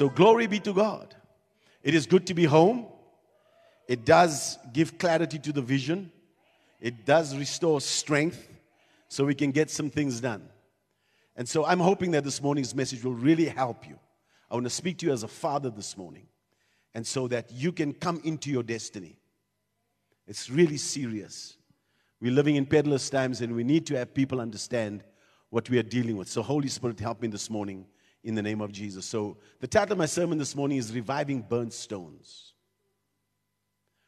So, glory be to God. It is good to be home. It does give clarity to the vision. It does restore strength so we can get some things done. And so I'm hoping that this morning's message will really help you. I want to speak to you as a father this morning, and so that you can come into your destiny. It's really serious. We're living in peddlers' times, and we need to have people understand what we are dealing with. So, Holy Spirit, help me this morning in the name of Jesus. So, the title of my sermon this morning is Reviving Burnt Stones.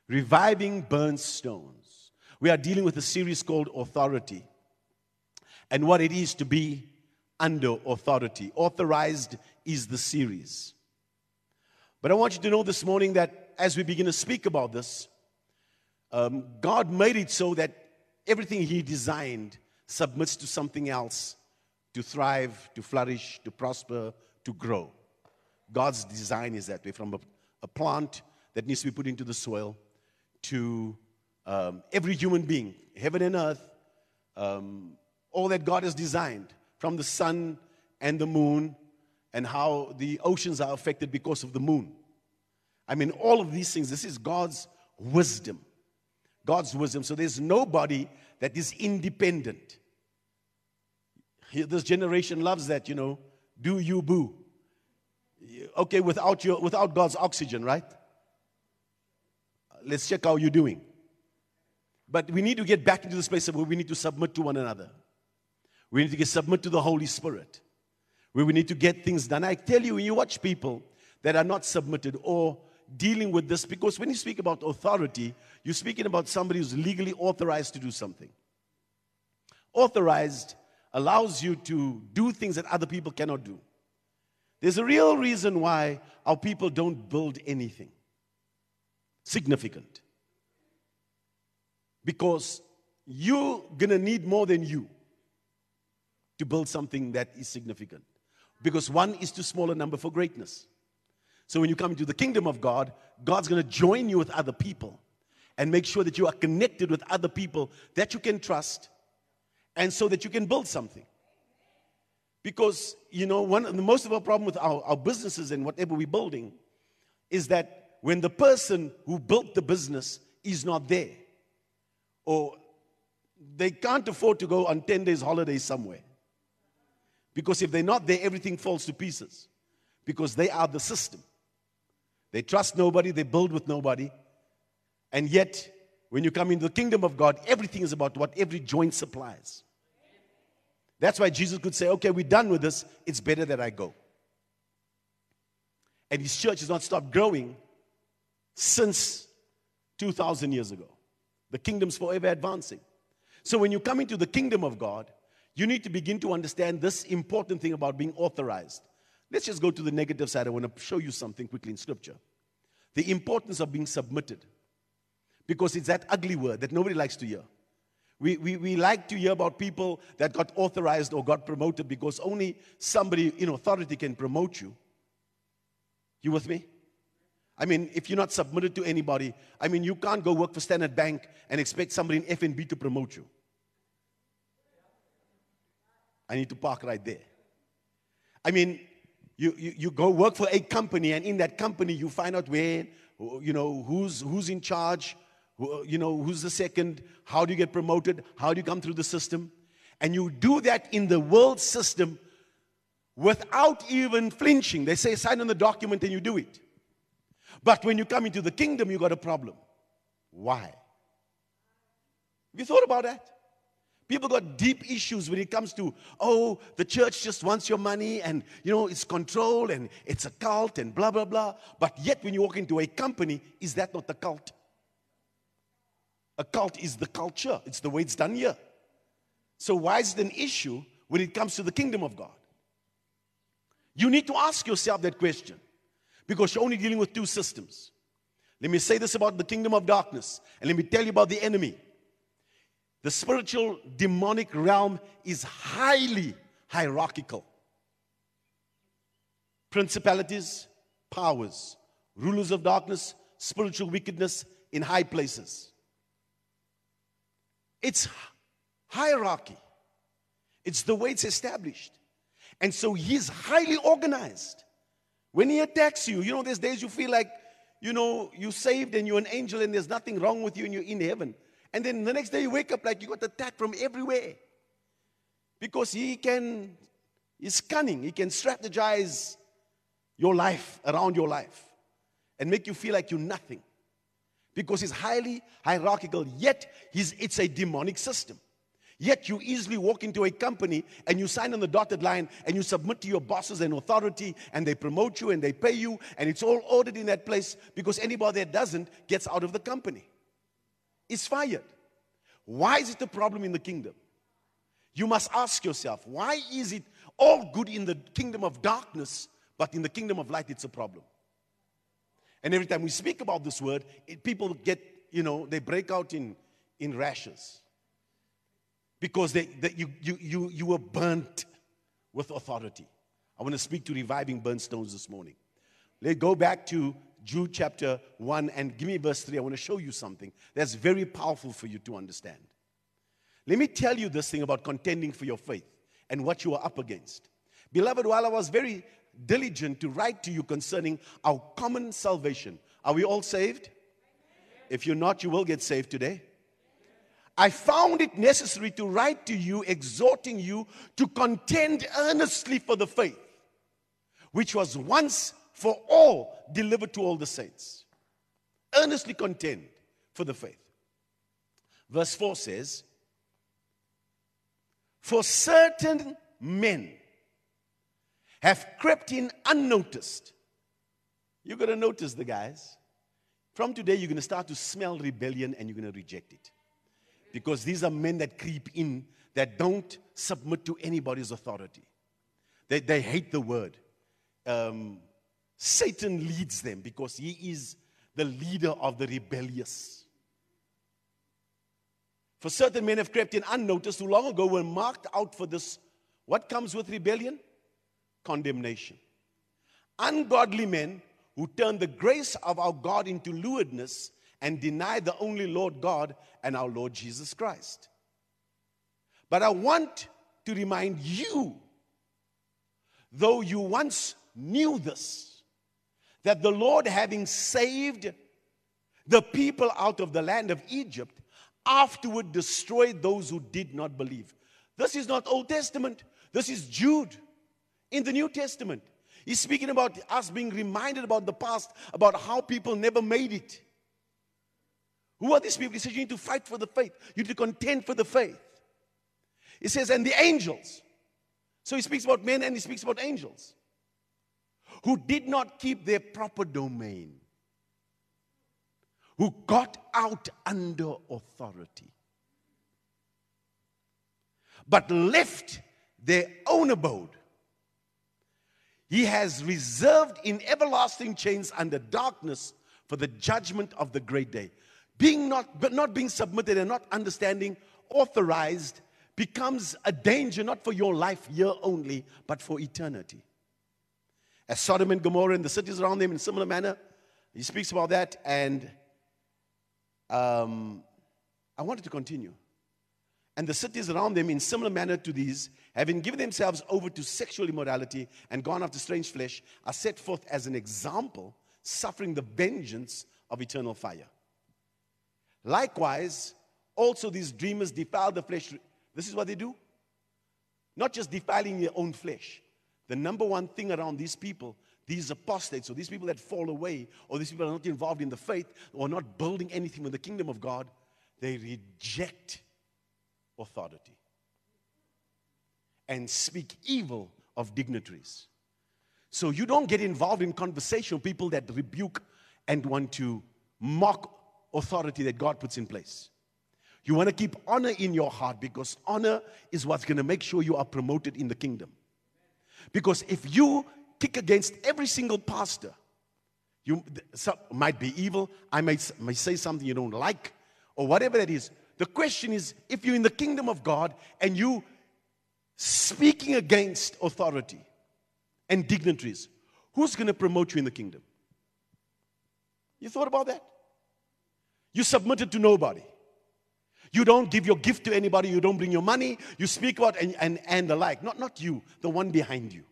Reviving Burnt Stones. We are dealing with a series called Authority and what it is to be under authority. Authorized is the series. But I want you to know this morning that as we begin to speak about this, um, God made it so that everything He designed submits to something else to thrive, to flourish, to prosper, to grow. God's design is that way from a, a plant that needs to be put into the soil to um, every human being, heaven and earth, um, all that God has designed from the sun and the moon and how the oceans are affected because of the moon. I mean, all of these things, this is God's wisdom. God's wisdom. So there's nobody that is independent. This generation loves that, you know, do you boo. Okay, without, your, without God's oxygen, right? Let's check how you're doing. But we need to get back into the space of where we need to submit to one another. We need to get submit to the Holy Spirit, where we need to get things done. I tell you, when you watch people that are not submitted or dealing with this, because when you speak about authority, you're speaking about somebody who's legally authorized to do something. Authorized allows you to do things that other people cannot do. There's a real reason why our people don't build anything significant. Because you're gonna need more than you to build something that is significant. Because one is too small a number for greatness. So when you come into the kingdom of God, God's going to join you with other people and make sure that you are connected with other people that you can trust and so that you can build something. Because, you know, one of the most of our problem with our, our businesses and whatever we're building is that when the person who built the business is not there, or they can't afford to go on 10 days holiday somewhere because if they're not there, everything falls to pieces. Because they are the system. They trust nobody, they build with nobody. And yet, when you come into the kingdom of God, everything is about what every joint supplies. That's why Jesus could say, Okay, we're done with this. It's better that I go. And his church has not stopped growing since 2,000 years ago. The kingdom's forever advancing. So when you come into the kingdom of God, you need to begin to understand this important thing about being authorized. Let's just go to the negative side. I want to show you something quickly in scripture. The importance of being submitted. Because it's that ugly word that nobody likes to hear. We, we, we like to hear about people that got authorized or got promoted because only somebody in authority can promote you. You with me? I mean, if you're not submitted to anybody, I mean, you can't go work for Standard Bank and expect somebody in FNB to promote you. I need to park right there. I mean, you, you, you go work for a company, and in that company, you find out where, you know, who's, who's in charge, you know, who's the second, how do you get promoted, how do you come through the system. And you do that in the world system without even flinching. They say, sign on the document and you do it. But when you come into the kingdom, you got a problem. Why? Have you thought about that? People got deep issues when it comes to, oh, the church just wants your money and, you know, it's control and it's a cult and blah, blah, blah. But yet, when you walk into a company, is that not the cult? A cult is the culture, it's the way it's done here. So, why is it an issue when it comes to the kingdom of God? You need to ask yourself that question because you're only dealing with two systems. Let me say this about the kingdom of darkness, and let me tell you about the enemy. The spiritual demonic realm is highly hierarchical. Principalities, powers, rulers of darkness, spiritual wickedness in high places. It's hierarchy, it's the way it's established. And so he's highly organized When he attacks you, you know, there's days you feel like, you know, you saved and you're an angel and there's nothing wrong with you and you're in heaven. And then the next day you wake up like you got attacked from everywhere. Because he can, he's cunning. He can strategize your life around your life and make you feel like you're nothing. Because he's highly hierarchical, yet it's a demonic system. Yet you easily walk into a company and you sign on the dotted line and you submit to your bosses and authority and they promote you and they pay you and it's all ordered in that place because anybody that doesn't gets out of the company. Is fired. Why is it a problem in the kingdom? You must ask yourself, why is it all good in the kingdom of darkness, but in the kingdom of light it's a problem? And every time we speak about this word, it, people get, you know, they break out in, in rashes because they, they, you, you, you, you were burnt with authority. I want to speak to reviving burnt stones this morning. Let's go back to Jude chapter 1 and give me verse 3. I want to show you something that's very powerful for you to understand. Let me tell you this thing about contending for your faith and what you are up against. Beloved, while I was very diligent to write to you concerning our common salvation, are we all saved? If you're not, you will get saved today. I found it necessary to write to you, exhorting you to contend earnestly for the faith, which was once for all delivered to all the saints. Earnestly contend for the faith. Verse 4 says, For certain men have crept in unnoticed. You're going to notice the guys. From today, you're going to start to smell rebellion and you're going to reject it. Because these are men that creep in that don't submit to anybody's authority. They, they hate the word. Um, Satan leads them because he is the leader of the rebellious. For certain men have crept in unnoticed who long ago were marked out for this. What comes with rebellion? Condemnation. Ungodly men who turn the grace of our God into lewdness and deny the only Lord God and our Lord Jesus Christ. But I want to remind you, though you once knew this, that the Lord, having saved the people out of the land of Egypt, afterward destroyed those who did not believe. This is not Old Testament, this is Jude in the New Testament. He's speaking about us being reminded about the past, about how people never made it. Who are these people? He says, You need to fight for the faith. You need to contend for the faith. He says, And the angels. So he speaks about men and he speaks about angels who did not keep their proper domain, who got out under authority, but left their own abode. He has reserved in everlasting chains under darkness for the judgment of the great day being not, but not being submitted and not understanding, authorized, becomes a danger not for your life here only, but for eternity. As Sodom and Gomorrah and the cities around them in similar manner, he speaks about that, and um, I wanted to continue. And the cities around them, in similar manner to these, having given themselves over to sexual immorality and gone after strange flesh, are set forth as an example, suffering the vengeance of eternal fire. Likewise, also these dreamers defile the flesh. This is what they do. Not just defiling their own flesh. The number one thing around these people, these apostates, or these people that fall away, or these people that are not involved in the faith, or not building anything with the kingdom of God, they reject authority and speak evil of dignitaries. So you don't get involved in conversation with people that rebuke and want to mock authority that God puts in place. You want to keep honor in your heart because honor is what's going to make sure you are promoted in the kingdom. Because if you kick against every single pastor, you some, might be evil. I might, say something you don't like, or whatever that is. The question is if you're in the kingdom of God and you speaking against authority and dignitaries, who's going to promote you in the kingdom? You thought about that? You submitted to nobody. You don't give your gift to anybody. You don't bring your money. You speak about and, and, and the like. Not, not you, the one behind you.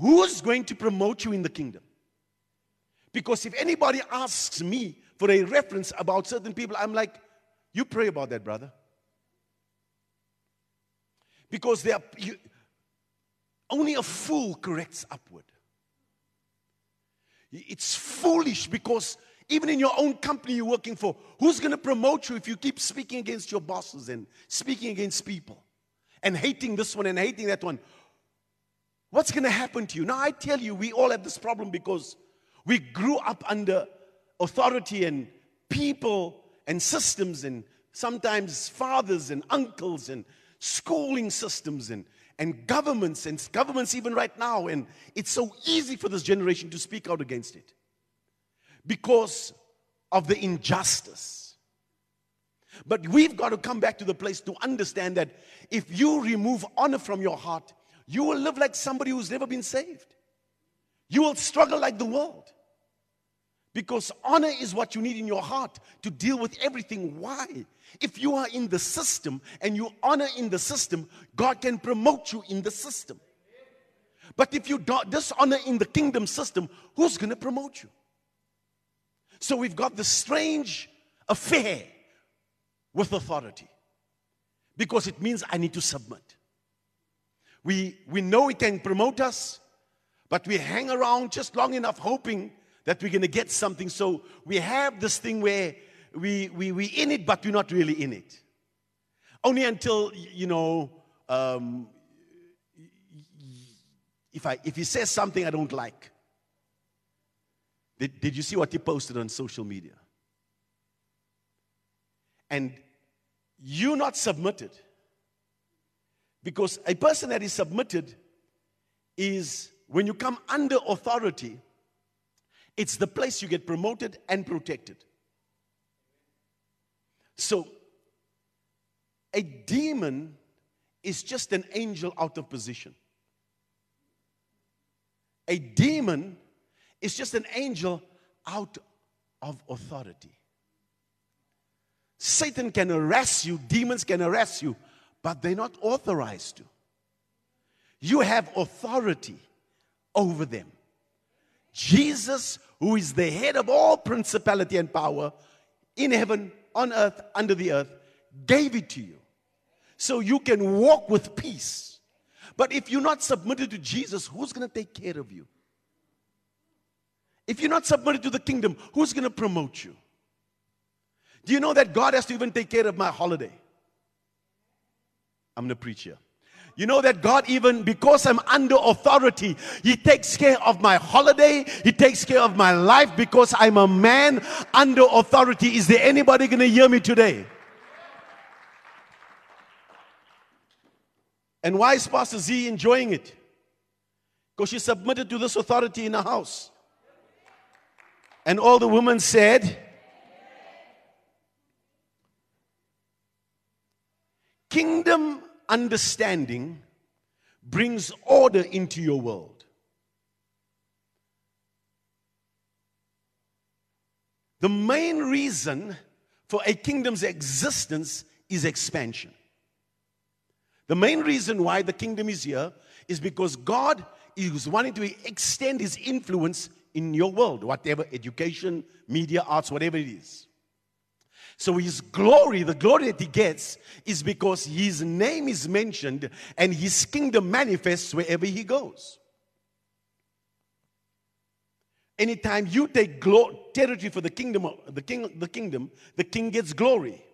who's going to promote you in the kingdom? Because if anybody asks me for a reference about certain people, I'm like, you pray about that, brother. Because they are, you, only a fool corrects upward. It's foolish because even in your own company you're working for, who's going to promote you if you keep speaking against your bosses and speaking against people and hating this one and hating that one? What's going to happen to you? Now, I tell you, we all have this problem because we grew up under authority and people and systems and sometimes fathers and uncles and schooling systems and, and governments and governments even right now. And it's so easy for this generation to speak out against it because of the injustice. But we've got to come back to the place to understand that if you remove honor from your heart, you will live like somebody who's never been saved. You will struggle like the world. Because honor is what you need in your heart to deal with everything. Why? If you are in the system and you honor in the system, God can promote you in the system. But if you dishonor in the kingdom system, who's going to promote you? So we've got this strange affair with authority because it means I need to submit. We, we know it can promote us, but we hang around just long enough hoping that we're going to get something. So we have this thing where we, we, we're in it, but we're not really in it. Only until, you know, um, if, I, if he says something I don't like. Did, did you see what he posted on social media? And you not submitted. Because a person that is submitted is when you come under authority, it's the place you get promoted and protected. So, a demon is just an angel out of position. A demon is just an angel out of authority. Satan can arrest you, demons can arrest you, but they're not authorized to. You have authority over them. Jesus who is the head of all principality and power in heaven, on earth, under the earth, gave it to you. So you can walk with peace. But if you're not submitted to Jesus, who's going to take care of you? If you're not submitted to the kingdom, who's going to promote you? Do you know that God has to even take care of my holiday? I'm going to preach here. You know that God, even because I'm under authority, He takes care of my holiday, He takes care of my life because I'm a man under authority. Is there anybody going to hear me today? And why is Pastor Z enjoying it? Because she submitted to this authority in the house. And all the women said, Kingdom understanding brings order into your world. The main reason for a kingdom's existence is expansion. The main reason why the kingdom is here is because God is wanting to extend his influence in your world, whatever education, media, arts, whatever it is. So his glory, the glory that he gets, is because his name is mentioned and his kingdom manifests wherever he goes. Anytime you take glo- territory for the kingdom, the king, the kingdom, the king gets glory.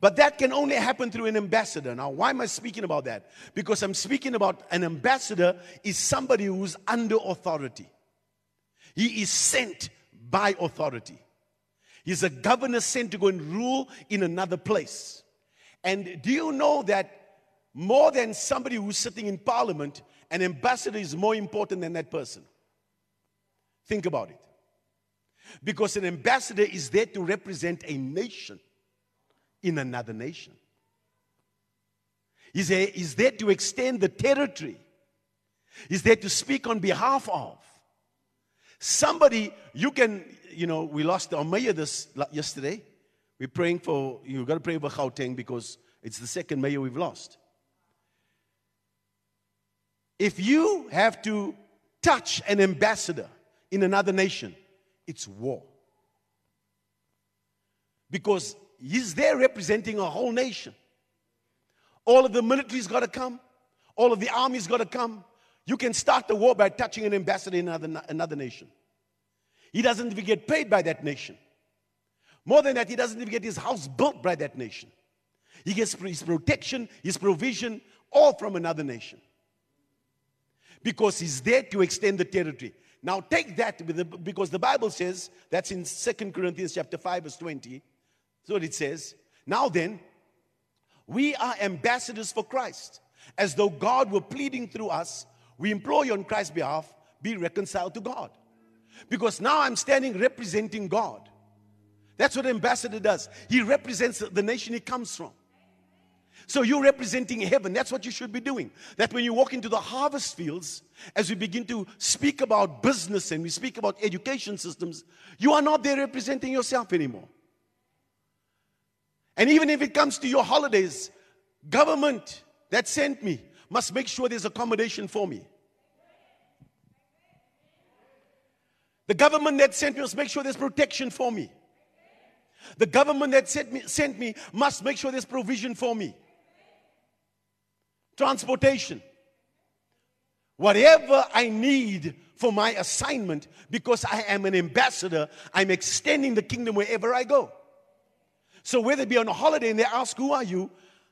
But that can only happen through an ambassador. Now, why am I speaking about that? Because I'm speaking about an ambassador is somebody who's under authority. He is sent by authority. He's a governor sent to go and rule in another place. And do you know that more than somebody who's sitting in parliament, an ambassador is more important than that person? Think about it. Because an ambassador is there to represent a nation in another nation. He's, a, he's there to extend the territory. He's there to speak on behalf of. Somebody, you can, you know, we lost our mayor this yesterday. We're praying for, you've got to pray for Gauteng because it's the second mayor we've lost. If you have to touch an ambassador in another nation, it's war. Because he's there representing a whole nation. All of the military's got to come, all of the army's got to come. You can start the war by touching an ambassador in another, another nation. He doesn't even get paid by that nation. More than that, he doesn't even get his house built by that nation. He gets his protection, his provision, all from another nation. Because he's there to extend the territory. Now take that because the Bible says that's in Second Corinthians chapter 5, verse 20. So it says. Now then, we are ambassadors for Christ. As though God were pleading through us, we implore you on Christ's behalf, be reconciled to God. Because now I'm standing representing God. That's what ambassador does. He represents the nation he comes from. So you're representing heaven. That's what you should be doing. That when you walk into the harvest fields, as we begin to speak about business and we speak about education systems, you are not there representing yourself anymore. And even if it comes to your holidays, government that sent me must make sure there's accommodation for me. The government that sent me must make sure there's protection for me. The government that sent me, sent me must make sure there's provision for me. Transportation. Whatever I need for my assignment, because I am an ambassador, I'm extending the kingdom wherever I go. So whether it be on a holiday and they ask, Who are you?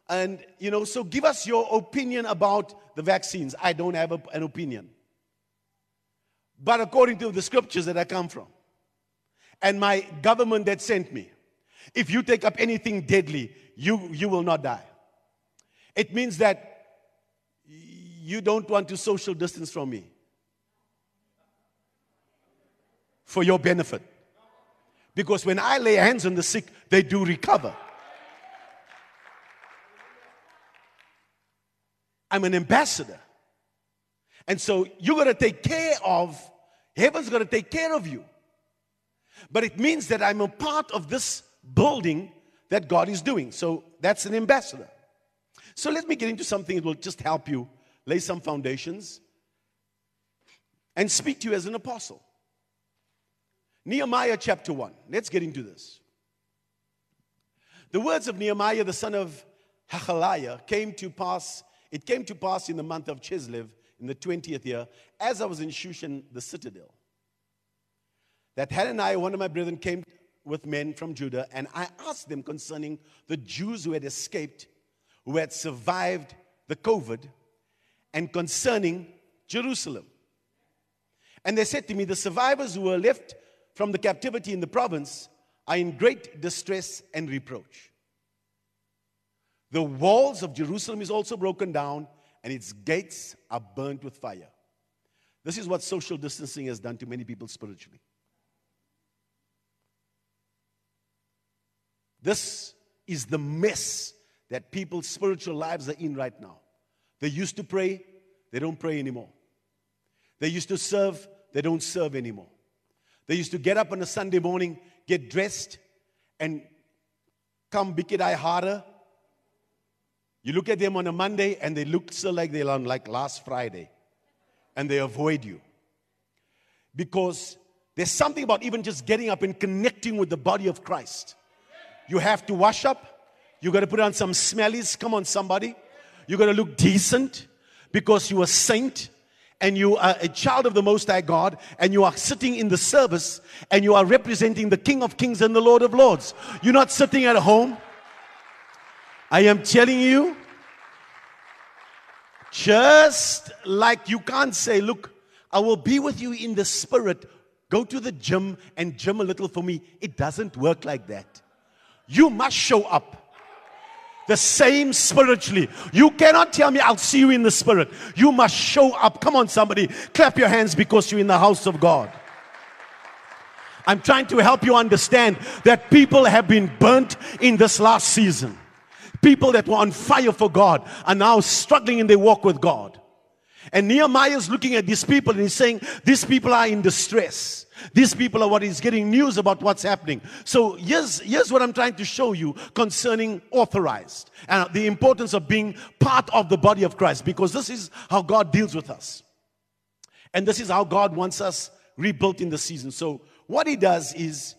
And, you know, so give us your opinion about the vaccines. I don't have a, an opinion. But according to the scriptures that I come from, and my government that sent me, if you take up anything deadly, you, you will not die. It means that you don't want to social distance from me for your benefit. Because when I lay hands on the sick, they do recover. I'm an ambassador. And so you're going to take care of, heaven's going to take care of you. But it means that I'm a part of this building that God is doing. So that's an ambassador. So let me get into something that will just help you lay some foundations and speak to you as an apostle. Nehemiah chapter 1. Let's get into this. The words of Nehemiah, the son of Hachaliah, came to pass. It came to pass in the month of Chislev in the 20th year, as I was in Shushan, the citadel, that Hananiah, one of my brethren, came with men from Judah, and I asked them concerning the Jews who had escaped, who had survived the COVID, and concerning Jerusalem. And they said to me, The survivors who were left from the captivity in the province are in great distress and reproach. The walls of Jerusalem is also broken down, and its gates are burnt with fire. This is what social distancing has done to many people spiritually. This is the mess that people's spiritual lives are in right now. They used to pray, they don't pray anymore. They used to serve, they don't serve anymore. They used to get up on a Sunday morning, get dressed, and come bikidai harder. You look at them on a Monday and they look still like they're on like last Friday. And they avoid you. Because there's something about even just getting up and connecting with the body of Christ. You have to wash up. You got to put on some smellies. Come on, somebody. You got to look decent because you are a saint and you are a child of the Most High God and you are sitting in the service and you are representing the King of Kings and the Lord of Lords. You're not sitting at home. I am telling you, just like you can't say, Look, I will be with you in the spirit. Go to the gym and gym a little for me. It doesn't work like that. You must show up. The same spiritually. You cannot tell me, I'll see you in the spirit. You must show up. Come on, somebody. Clap your hands because you're in the house of God. I'm trying to help you understand that people have been burnt in this last season. People that were on fire for God are now struggling in their walk with God. And Nehemiah is looking at these people and he's saying, These people are in distress. These people are what is getting news about what's happening. So here's, here's what I'm trying to show you concerning authorized and the importance of being part of the body of Christ because this is how God deals with us. And this is how God wants us rebuilt in the season. So, what he does is,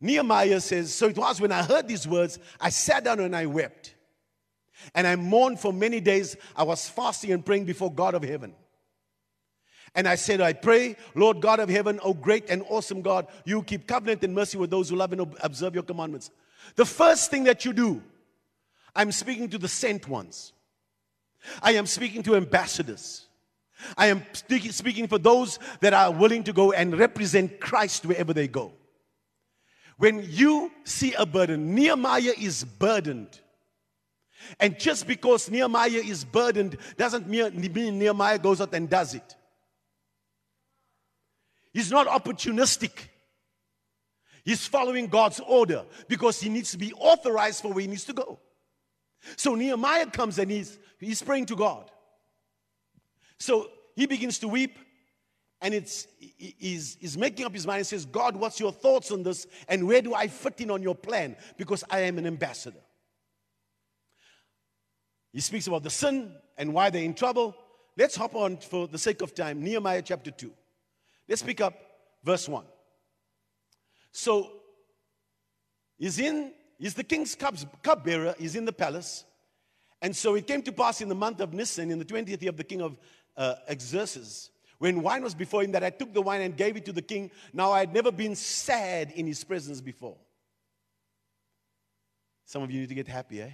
Nehemiah says, So it was when I heard these words, I sat down and I wept. And I mourned for many days. I was fasting and praying before God of heaven. And I said, I pray, Lord God of heaven, O great and awesome God, you keep covenant and mercy with those who love and observe your commandments. The first thing that you do, I'm speaking to the sent ones. I am speaking to ambassadors. I am speaking for those that are willing to go and represent Christ wherever they go. When you see a burden, Nehemiah is burdened. And just because Nehemiah is burdened doesn't mean Nehemiah goes out and does it. He's not opportunistic. He's following God's order because he needs to be authorized for where he needs to go. So Nehemiah comes and he's, he's praying to God. So he begins to weep and it's he's, he's making up his mind and says, God, what's your thoughts on this? And where do I fit in on your plan? Because I am an ambassador. He speaks about the sin and why they're in trouble. Let's hop on for the sake of time. Nehemiah chapter 2. Let's pick up verse 1. So he's in, he's the king's cupbearer, he's in the palace. And so it came to pass in the month of Nisan, in the 20th year of the king of uh, when wine was before him, that I took the wine and gave it to the king. Now I had never been sad in his presence before. Some of you need to get happy, eh?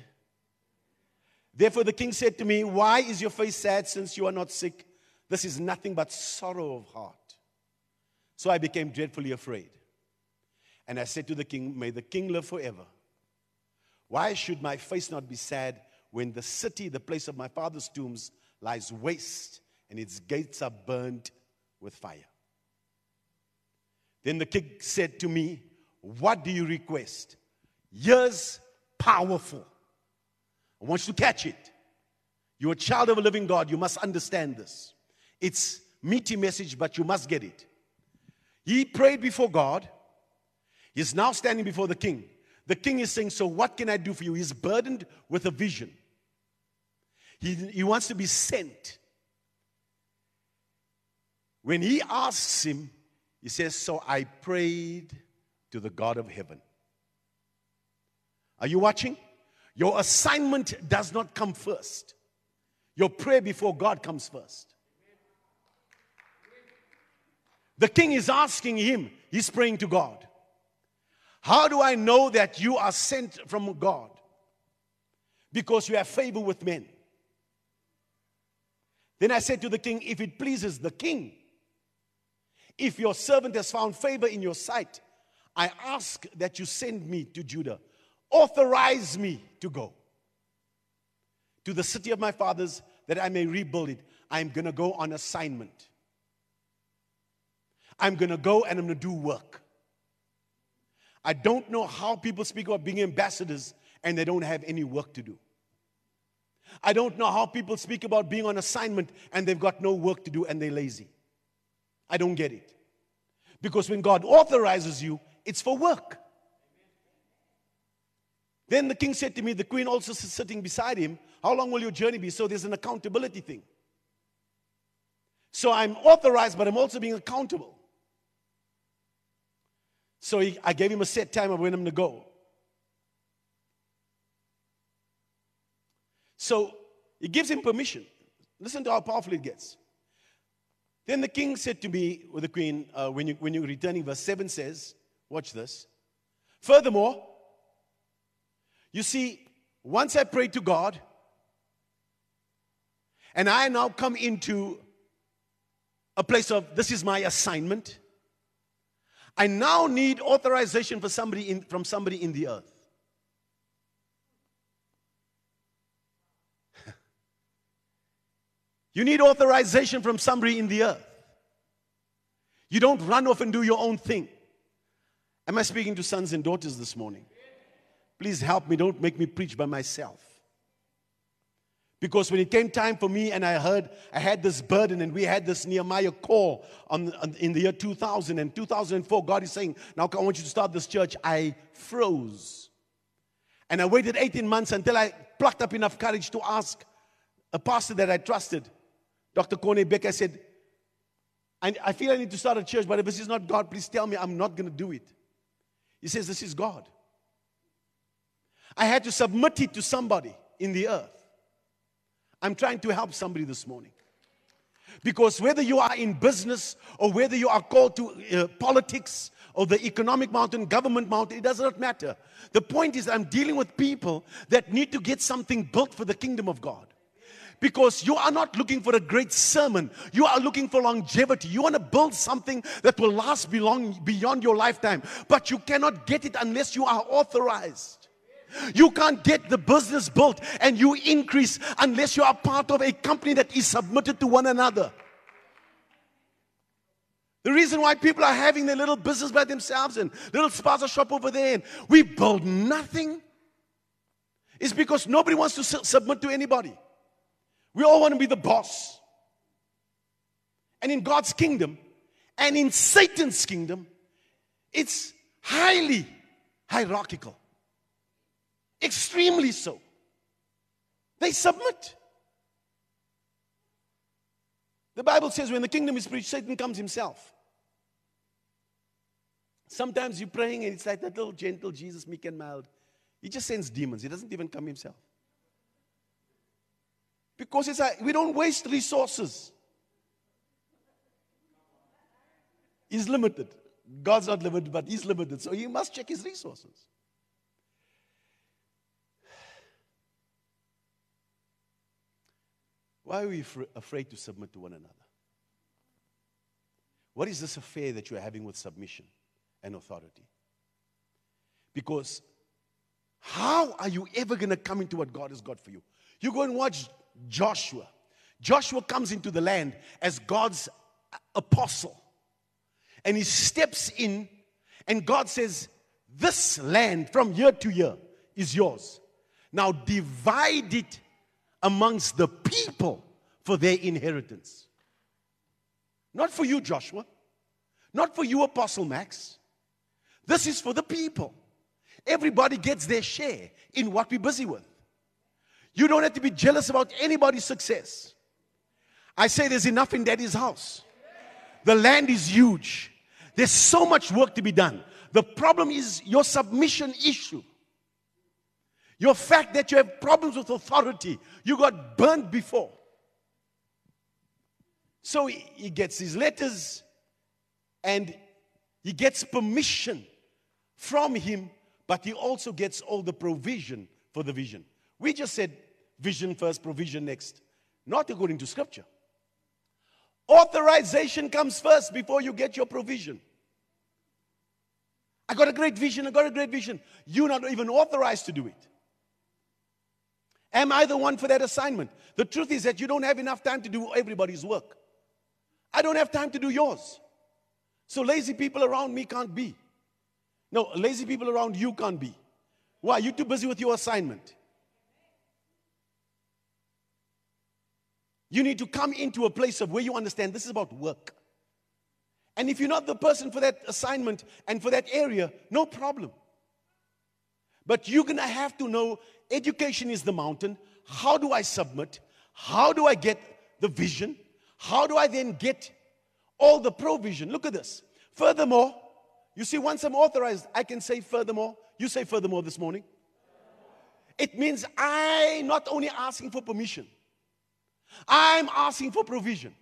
Therefore, the king said to me, Why is your face sad since you are not sick? This is nothing but sorrow of heart. So I became dreadfully afraid. And I said to the king, May the king live forever. Why should my face not be sad when the city, the place of my father's tombs, lies waste and its gates are burned with fire? Then the king said to me, What do you request? Years powerful I want you to catch it. You're a child of a living God. You must understand this. It's meaty message, but you must get it. He prayed before God. He's now standing before the king. The king is saying, So what can I do for you? He's burdened with a vision. He, he wants to be sent. When he asks him, he says, So I prayed to the God of heaven. Are you watching? Your assignment does not come first. Your prayer before God comes first. The king is asking him, he's praying to God. How do I know that you are sent from God? Because you have favor with men. Then I said to the king, If it pleases the king, if your servant has found favor in your sight, I ask that you send me to Judah authorize me to go to the city of my fathers that I may rebuild it. I'm going to go on assignment. I'm going to go and I'm going to do work. I don't know how people speak about being ambassadors and they don't have any work to do. I don't know how people speak about being on assignment and they've got no work to do and they're lazy. I don't get it. Because when God authorizes you, it's for work. Then the king said to me, the queen also sitting beside him, How long will your journey be? So there's an accountability thing. So I'm authorized, but I'm also being accountable. So he, I gave him a set time of when I'm going to go. So he gives him permission. Listen to how powerful it gets. Then the king said to me, or the queen, uh, when, you, when you're returning, verse 7 says, Watch this. Furthermore, you see, once I prayed to God, and I now come into a place of this is my assignment. I now need authorization for somebody in, from somebody in the earth. You need authorization from somebody in the earth. You don't run off and do your own thing. Am I speaking to sons and daughters this morning? Please help me. Don't make me preach by myself. Because when it came time for me and I heard I had this burden and we had this Nehemiah call on, on, in the year 2000 and 2004, God is saying, Now I want you to start this church. I froze. And I waited 18 months until I plucked up enough courage to ask a pastor that I trusted, Dr. Corney Becker, said, I, I feel I need to start a church, but if this is not God, please tell me I'm not going to do it. He says, This is God. I had to submit it to somebody in the earth. I'm trying to help somebody this morning. Because whether you are in business or whether you are called to uh, politics or the economic mountain, government mountain, it does not matter. The point is, I'm dealing with people that need to get something built for the kingdom of God. Because you are not looking for a great sermon. You are looking for longevity. You want to build something that will last beyond your lifetime. But you cannot get it unless you are authorized. You can't get the business built and you increase unless you are part of a company that is submitted to one another. The reason why people are having their little business by themselves and little spaza shop over there and we build nothing is because nobody wants to su- submit to anybody. We all want to be the boss. And in God's kingdom and in Satan's kingdom, it's highly hierarchical. Extremely so. They submit. The Bible says when the kingdom is preached, Satan comes himself. Sometimes you're praying and it's like that little gentle Jesus, meek and mild. He just sends demons. He doesn't even come himself. Because it's like we don't waste resources. He's limited. God's not limited, but he's limited. So he must check his resources. Why are we afraid to submit to one another? What is this affair that you're having with submission and authority? Because how are you ever going to come into what God has got for you? You go and watch Joshua. Joshua comes into the land as God's apostle. And he steps in, and God says, This land from year to year is yours. Now divide it amongst the people for their inheritance. Not for you, Joshua. Not for you, Apostle Max. This is for the people. Everybody gets their share in what we're busy with. You don't have to be jealous about anybody's success. I say there's enough in daddy's house. The land is huge. There's so much work to be done. The problem is your submission issue. Your fact that you have problems with authority, you got burned before. So he, gets his letters and he gets permission from him, but he also gets all the provision for the vision. We just said vision first, provision next, not according to scripture. Authorization comes first before you get your provision. I got a great vision, I got a great vision. You're not even authorized to do it. Am I the one for that assignment? The truth is that you don't have enough time to do everybody's work. I don't have time to do yours. So lazy people around me can't be. No, lazy people around you can't be. Why? You're too busy with your assignment. You need to come into a place of where you understand this is about work. And if you're not the person for that assignment and for that area, no problem. But you're going to have to know education is the mountain. How do I submit? How do I get the vision? How do I then get all the provision? Look at this. Furthermore, you see, once I'm authorized, I can say furthermore. You say furthermore this morning. It means I not only asking for permission, I'm asking for provision.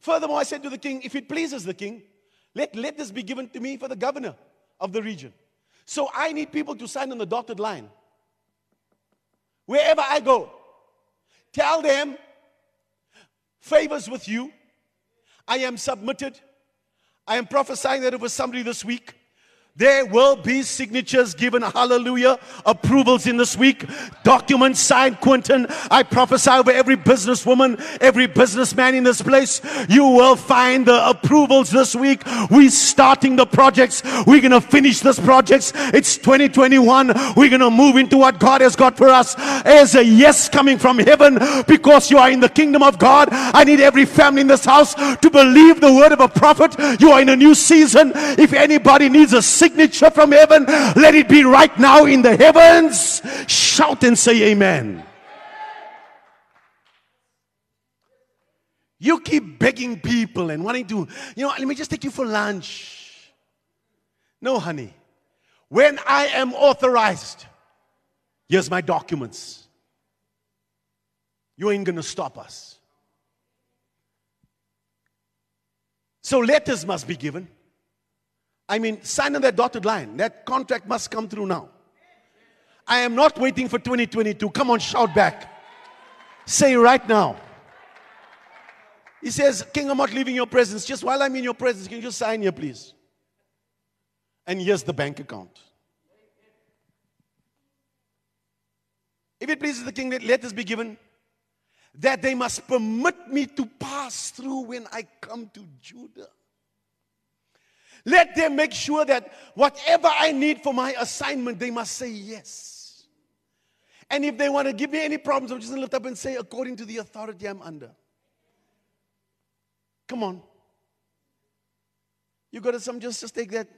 Furthermore, I said to the king, if it pleases the king, let, let this be given to me for the governor of the region. So I need people to sign on the dotted line. Wherever I go, tell them favors with you. I am submitted. I am prophesying that over somebody this week. There will be signatures given, hallelujah, approvals in this week, documents signed, Quentin. I prophesy over every businesswoman, every businessman in this place. You will find the approvals this week. We're starting the projects. We're going to finish this projects. It's 2021. We're going to move into what God has got for us as a yes coming from heaven because you are in the kingdom of God. I need every family in this house to believe the word of a prophet. You are in a new season. If anybody needs a signature from heaven, let it be right now in the heavens. Shout and say amen. You keep begging people and wanting to, you know, let me just take you for lunch. No, honey. When I am authorized, here's my documents. You ain't going to stop us. So letters must be given. I mean, sign on that dotted line. That contract must come through now. I am not waiting for 2022. Come on, shout back. Say right now. He says, King, I'm not leaving your presence. Just while I'm in your presence, can you just sign here, please? And here's the bank account. If it pleases the king, let letters be given that they must permit me to pass through when I come to Judah. Let them make sure that whatever I need for my assignment, they must say yes. And if they want to give me any problems, I'm just going to lift up and say, according to the authority I'm under. Come on. You got to some just, just take that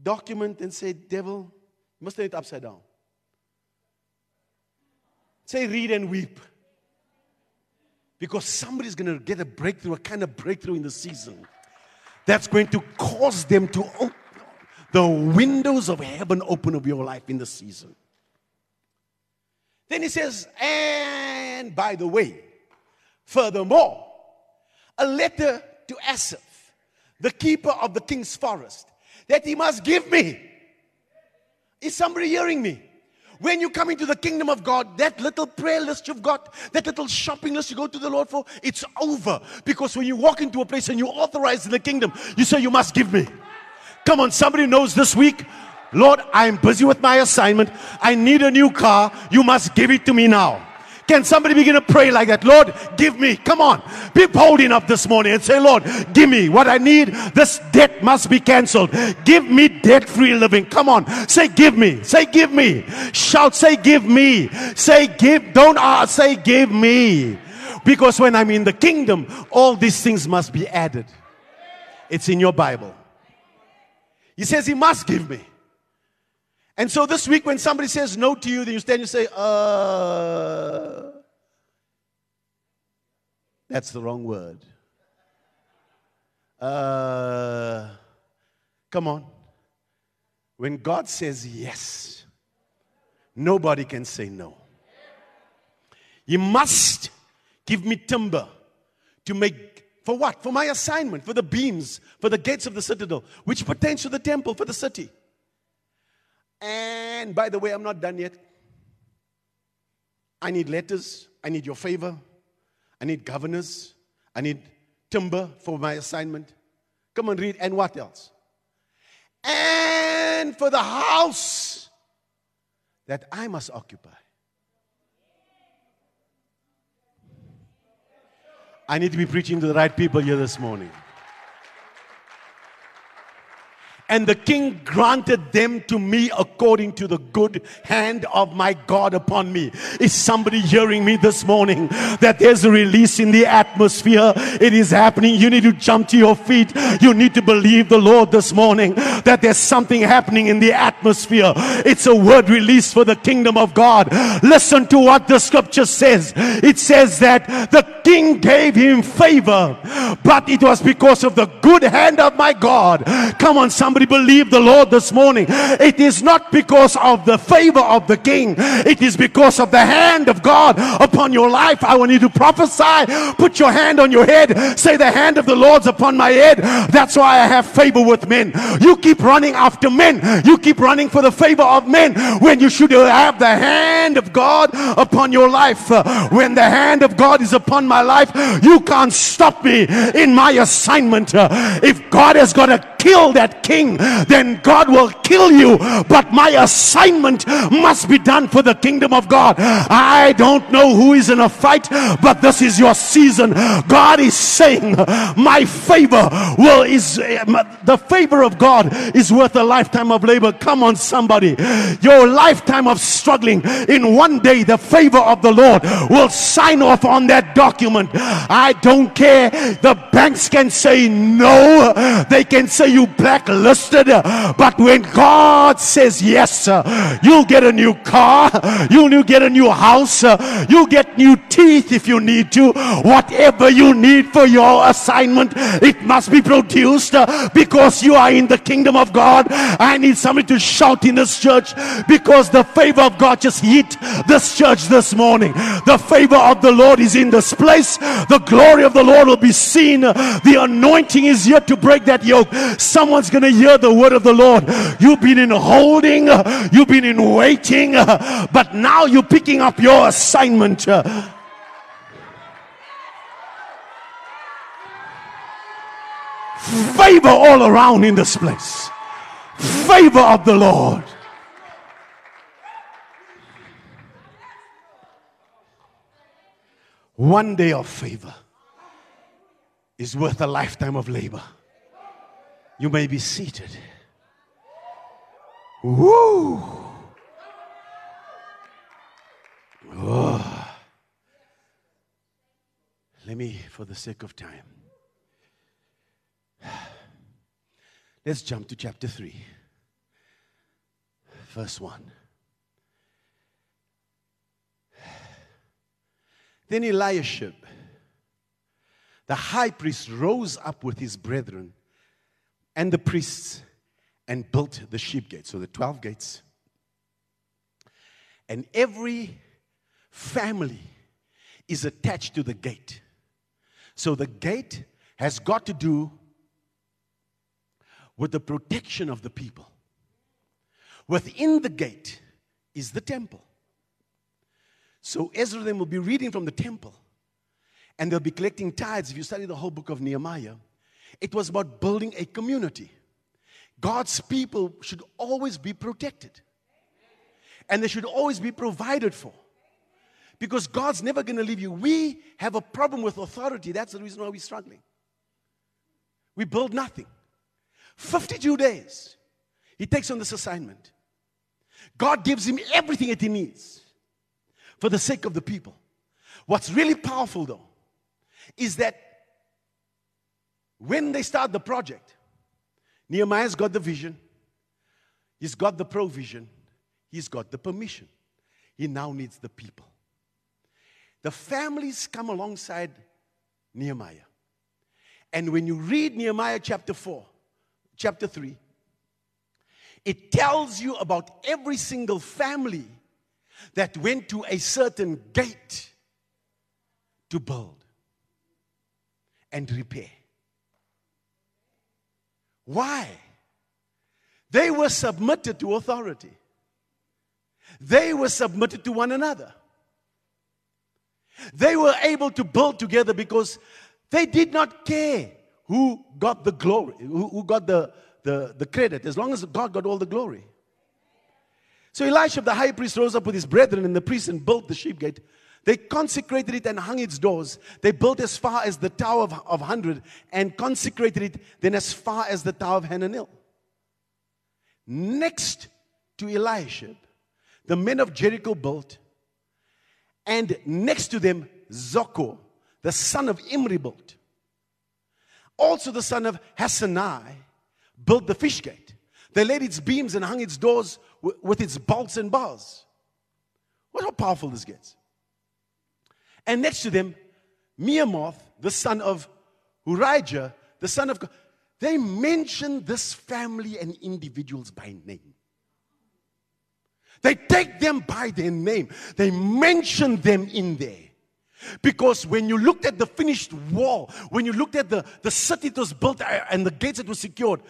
document and say, devil, you must turn it upside down. Say, read and weep. Because somebody's going to get a breakthrough, a kind of breakthrough in the season that's going to cause them to open the windows of heaven open over your life in the season. Then he says, and by the way, furthermore, a letter to Asaph, the keeper of the king's forest, that he must give me. Is somebody hearing me? When you come into the kingdom of God, that little prayer list you've got, that little shopping list you go to the Lord for, it's over. Because when you walk into a place and you're authorized in the kingdom, you say, You must give me. Come on, somebody knows this week. Lord, I'm busy with my assignment. I need a new car. You must give it to me now. Can somebody begin to pray like that? Lord, give me. Come on. Be bold enough this morning and say, Lord, give me what I need. This debt must be canceled. Give me debt free living. Come on. Say, give me. Say, give me. Shout, say, give me. Say, give. Don't ask. Say, give me. Because when I'm in the kingdom, all these things must be added. It's in your Bible. He says, He must give me. And so this week, when somebody says no to you, then you stand and say, uh, that's the wrong word. Uh, come on. When God says yes, nobody can say no. You must give me timber to make, for what? For my assignment, for the beams, for the gates of the citadel, which pertains to the temple, for the city. And by the way, I'm not done yet. I need letters. I need your favor. I need governors. I need timber for my assignment. Come and read. And what else? And for the house that I must occupy. I need to be preaching to the right people here this morning. And the king granted them to me according to the good hand of my God upon me. Is somebody hearing me this morning that there's a release in the atmosphere? It is happening. You need to jump to your feet. You need to believe the Lord this morning that there's something happening in the atmosphere. It's a word released for the kingdom of God. Listen to what the scripture says. It says that the king gave him favor, but it was because of the good hand of my God. Come on, somebody Somebody believe the Lord this morning. It is not because of the favor of the king, it is because of the hand of God upon your life. I want you to prophesy. Put your hand on your head. Say, The hand of the Lord's upon my head. That's why I have favor with men. You keep running after men, you keep running for the favor of men when you should have the hand of God upon your life. When the hand of God is upon my life, you can't stop me in my assignment. If God has got a kill that king, then God will kill you. But my assignment must be done for the kingdom of God. I don't know who is in a fight, but this is your season. God is saying, My favor will is eh, the favor of God is worth a lifetime of labor. Come on, somebody. Your lifetime of struggling in one day, the favor of the Lord will sign off on that document. I don't care. The banks can say no, they can say you blacklisted. But when God says yes, you'll get a new car, you'll get a new house, you'll get new teeth if you need to. Whatever you need for your assignment, it must be produced because you are in the kingdom of God. I need somebody to shout in this church because the favor of God just hit this church this morning. The favor of the Lord is in this place. The glory of the Lord will be seen. The anointing is here to break that yoke. Someone's going to hear the word of the Lord. You've been in holding, you've been in waiting, but now you're picking up your assignment. Favor all around in this place. Favor of the Lord. One day of favor is worth a lifetime of labor. You may be seated. Woo! Oh. Let me, for the sake of time, let's jump to chapter 3, verse 1. Then Eliashib, the high priest, rose up with his brethren and the priests and built the sheep gate. So the 12 gates. And every family is attached to the gate. So the gate has got to do with the protection of the people. Within the gate is the temple. So Ezra then will be reading from the temple and they'll be collecting tithes. If you study the whole book of Nehemiah, it was about building a community. God's people should always be protected and they should always be provided for because God's never going to leave you. We have a problem with authority. That's the reason why we're struggling. We build nothing. 52 days, he takes on this assignment. God gives him everything that he needs for the sake of the people. What's really powerful though is that when they start the project, Nehemiah's got the vision, he's got the provision, he's got the permission. He now needs the people. The families come alongside Nehemiah. And when you read Nehemiah chapter 4, chapter 3, it tells you about every single family that went to a certain gate to build and repair. Why? They were submitted to authority. They were submitted to one another. They were able to build together because they did not care who got the glory, who, who got the, the, the credit, as long as God got all the glory. So Elisha, the high priest, rose up with his brethren and the priests and built the sheep gate. They consecrated it and hung its doors. They built as far as the Tower of, of 100 and consecrated it then as far as the Tower of Hananel. Next to Eliashib, the men of Jericho built, and next to them, Zaccur, the son of Imri, built. Also, the son of Hassenaah built the fish gate. They laid its beams and hung its doors with its bolts and bars. What how powerful this gets. And next to them, Meremoth, the son of Urijah, the son of Koz. They mention this family and individuals by name. They take them by their name. They mention them in there. Because when you looked at the finished wall, when you looked at the, the city that was built uh, and the gates that were secured,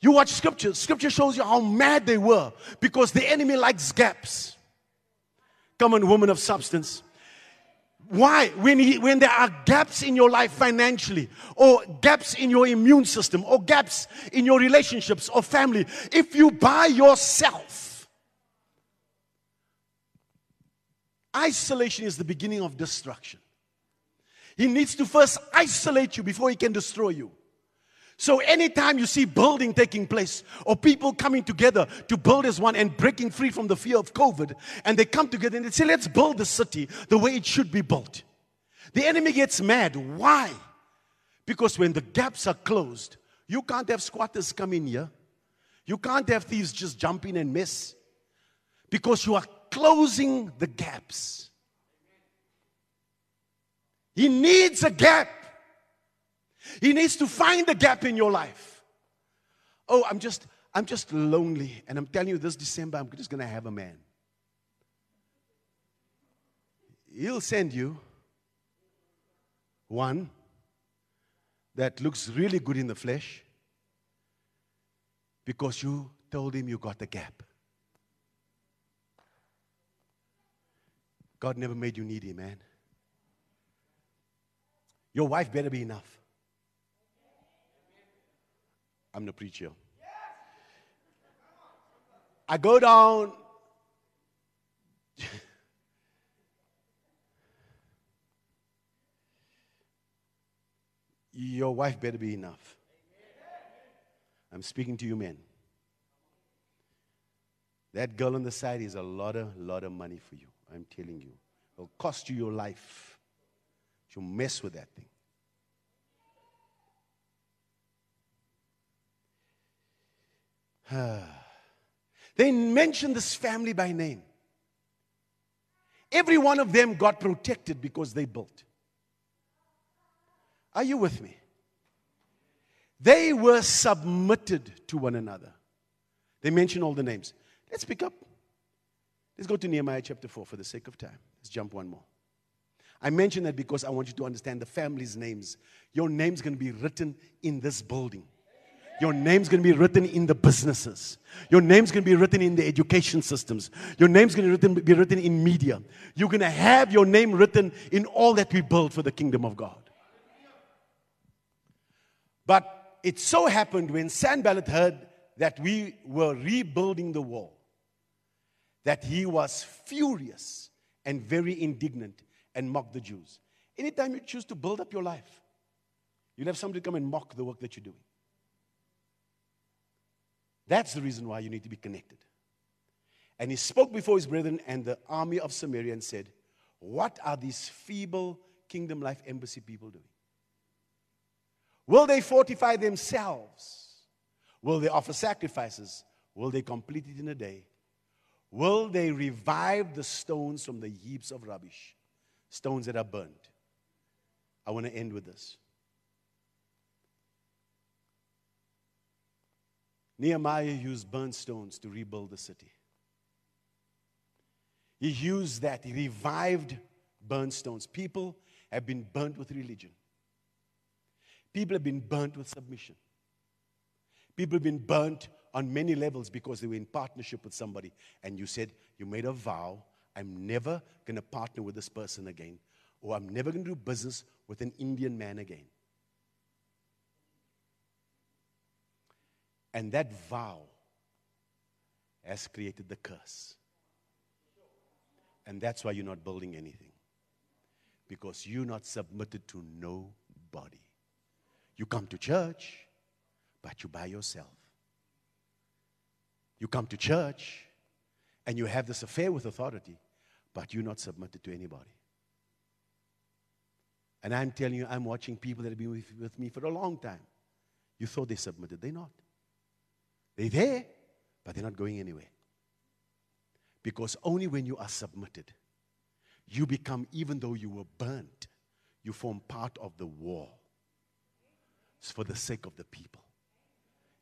you watch scripture, scripture shows you how mad they were because the enemy likes gaps. Come on, woman of substance. Why? When, he, when there are gaps in your life financially, or gaps in your immune system, or gaps in your relationships or family, if you by yourself, isolation is the beginning of destruction. He needs to first isolate you before he can destroy you. So, anytime you see building taking place or people coming together to build as one and breaking free from the fear of COVID, and they come together and they say, Let's build the city the way it should be built. The enemy gets mad. Why? Because when the gaps are closed, You can't have squatters come in here. You can't have thieves just jump in and mess because you are closing the gaps. He needs a gap. He needs to find the gap in your life. Oh, I'm just I'm just lonely and I'm telling you this December I'm just going to have a man. He'll send you one that looks really good in the flesh because you told him you got the gap. God never made you needy, man. Your wife better be enough. I'm the preacher. I go down. Your wife better be enough. I'm speaking to you, men. That girl on the side is a lot of, lot of money for you. I'm telling you. It'll cost you your life. You mess with that thing. they mention this family by name. Every one of them got protected because they built. Are you with me? They were submitted to one another. They mention all the names. Let's pick up. Let's go to Nehemiah chapter 4 for the sake of time. Let's jump one more. I mention that because I want you to understand the family's names. Your name's going to be written in this building. Your name's going to be written in the businesses. Your name's going to be written in the education systems. Your name's going to be written, be written in media. You're going to have your name written in all that we build for the kingdom of God. But it so happened when Sanballat heard that we were rebuilding the wall, that he was furious and very indignant and mocked the Jews. Anytime you choose to build up your life, you'll have somebody come and mock the work that you're doing. That's the reason why you need to be connected. And he spoke before his brethren and the army of Samaria and said, What are these feeble Kingdom Life Embassy people doing? Will they fortify themselves? Will they offer sacrifices? Will they complete it in a day? Will they revive the stones from the heaps of rubbish? Stones that are burnt. I want to end with this. Nehemiah used burnt stones to rebuild the city. He used that. He revived burnt stones. People have been burnt with religion. People have been burnt with submission. People have been burnt on many levels because they were in partnership with somebody. And you said, You made a vow, I'm never going to partner with this person again, or I'm never going to do business with an Indian man again. And that vow has created the curse. And that's why you're not building anything. Because you're not submitted to nobody. You come to church, but you by yourself. You come to church and you have this affair with authority, but you're not submitted to anybody. And I'm telling you, I'm watching people that have been with, with me for a long time. You thought they submitted, they're not. They're there, but they're not going anywhere. Because only when you are submitted, you become, even though you were burnt, you form part of the wall. It's for the sake of the people.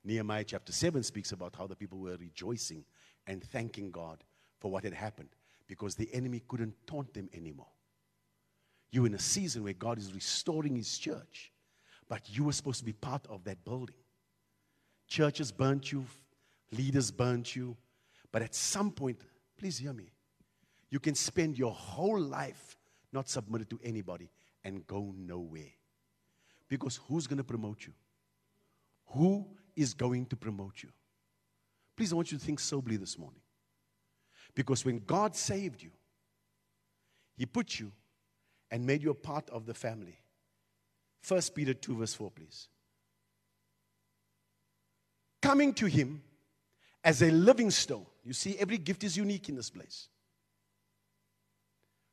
Nehemiah chapter 7 speaks about how the people were rejoicing and thanking God for what had happened because the enemy couldn't taunt them anymore. You're in a season where God is restoring his church, but you were supposed to be part of that building. Churches burnt you, leaders burnt you, but at some point, please hear me, you can spend your whole life not submitted to anybody and go nowhere. Because who's going to promote you? Who is going to promote you? Please, I want you to think soberly this morning. Because when God saved you, He put you and made you a part of the family. First Peter 2, verse 4, please. Coming to Him as a living stone. You see, every gift is unique in this place.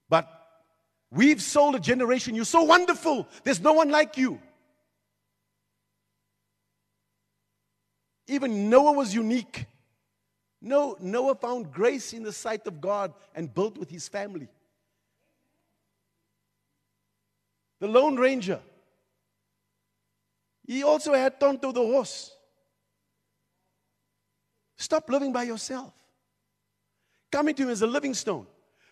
But we've sold a generation, you're so wonderful, there's no one like you. Even Noah was unique. No, Noah found grace in the sight of God and built with his family. The Lone Ranger. He also had Tonto the horse. Stop living by yourself. Coming to him as a living stone.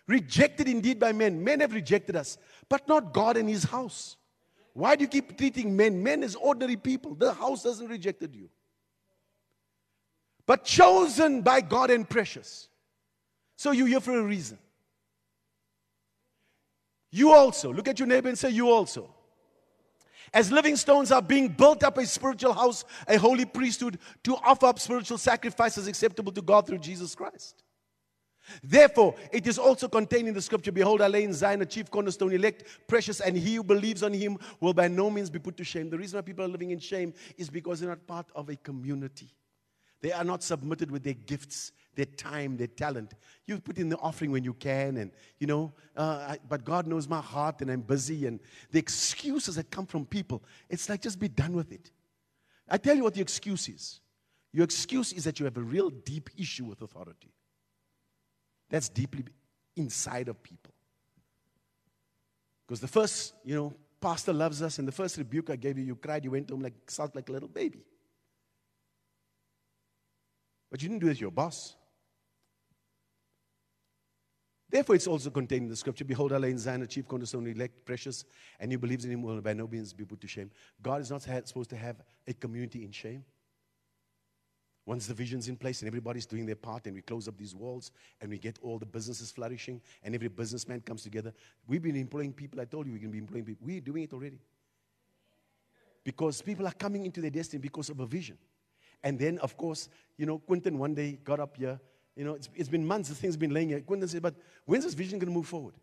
Rejected indeed by men. Men have rejected us, but not God and his house. Why do you keep treating men? Men as ordinary people. The house doesn't rejected you. But chosen by God and precious. So you're here for a reason. You also, look at your neighbor and say, You also. As living stones are being built up a spiritual house, a holy priesthood to offer up spiritual sacrifices acceptable to God through Jesus Christ. Therefore, it is also contained in the scripture Behold, I lay in Zion a chief cornerstone, elect, precious, and he who believes on him will by no means be put to shame. The reason why people are living in shame is because they're not part of a community. They are not submitted with their gifts, their time, their talent. You put in the offering when you can, and you know, uh, I, but God knows my heart, and I'm busy. And the excuses that come from people, it's like just be done with it. I tell you what the excuse is. Your excuse is that you have a real deep issue with authority. That's deeply inside of people. Because the first, you know, pastor loves us, and the first rebuke I gave you, you cried, you went home like, like a little baby. But you didn't do it to your boss. Therefore, it's also contained in the scripture Behold, lay in Zion a chief cornerstone, elect, precious, and who believes in him will by no means be put to shame. God is not supposed to have a community in shame. Once the vision's in place and everybody's doing their part, and we close up these walls and we get all the businesses flourishing, and every businessman comes together. We've been employing people. I told you we're going to be employing people. We're doing it already. Because people are coming into their destiny because of a vision. And then, of course, you know, Quentin one day got up here. You know, it's, it's been months, the thing's been laying here. Quentin said, But when's this vision going to move forward?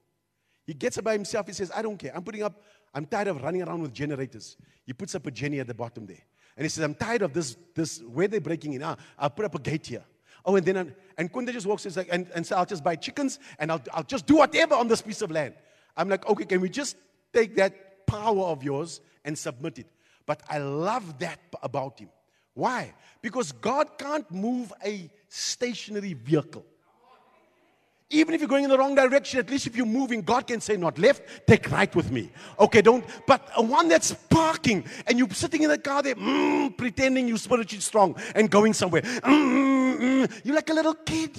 He gets up by himself. He says, I don't care. I'm putting up, I'm tired of running around with generators. He puts up a Jenny at the bottom there. And he says, I'm tired of this, this where they're breaking in. Ah, I'll put up a gate here. Oh, and then, I'm, and Kunde just walks in like, and, and so I'll just buy chickens and I'll, I'll just do whatever on this piece of land. I'm like, okay, can we just take that power of yours and submit it? But I love that about him. Why? Because God can't move a stationary vehicle. Even if you're going in the wrong direction, at least if you're moving, God can say, not left, take right with me. Okay, don't. But one that's parking and you're sitting in the car there, mm, pretending you're spiritually strong and going somewhere. Mm, mm, mm, you're like a little kid.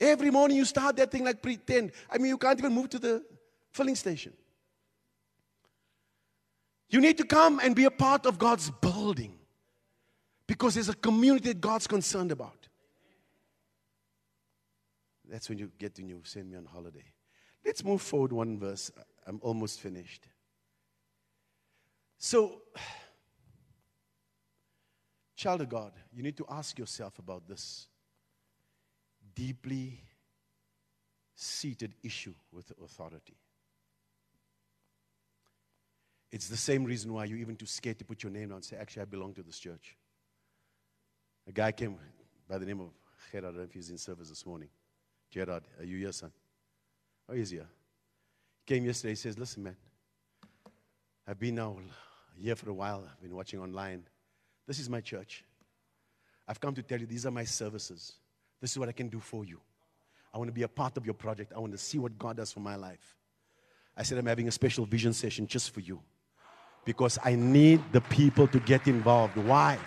Every morning you start that thing like pretend. I mean, you can't even move to the filling station. You need to come and be a part of God's building because there's a community that God's concerned about. That's when you get when you send me on holiday. Let's move forward one verse. I'm almost finished. So, child of God, you need to ask yourself about this deeply seated issue with authority. It's the same reason why you're even too scared to put your name down and say, Actually, I belong to this church. A guy came by the name of Gerard, I don't know if he's in service this morning. Gerard, are you here, son? Oh, he's here. He came yesterday. He says, Listen, man, I've been now here for a while. I've been watching online. This is my church. I've come to tell you these are my services. This is what I can do for you. I want to be a part of your project. I want to see what God does for my life. I said, I'm having a special vision session just for you because I need the people to get involved. Why?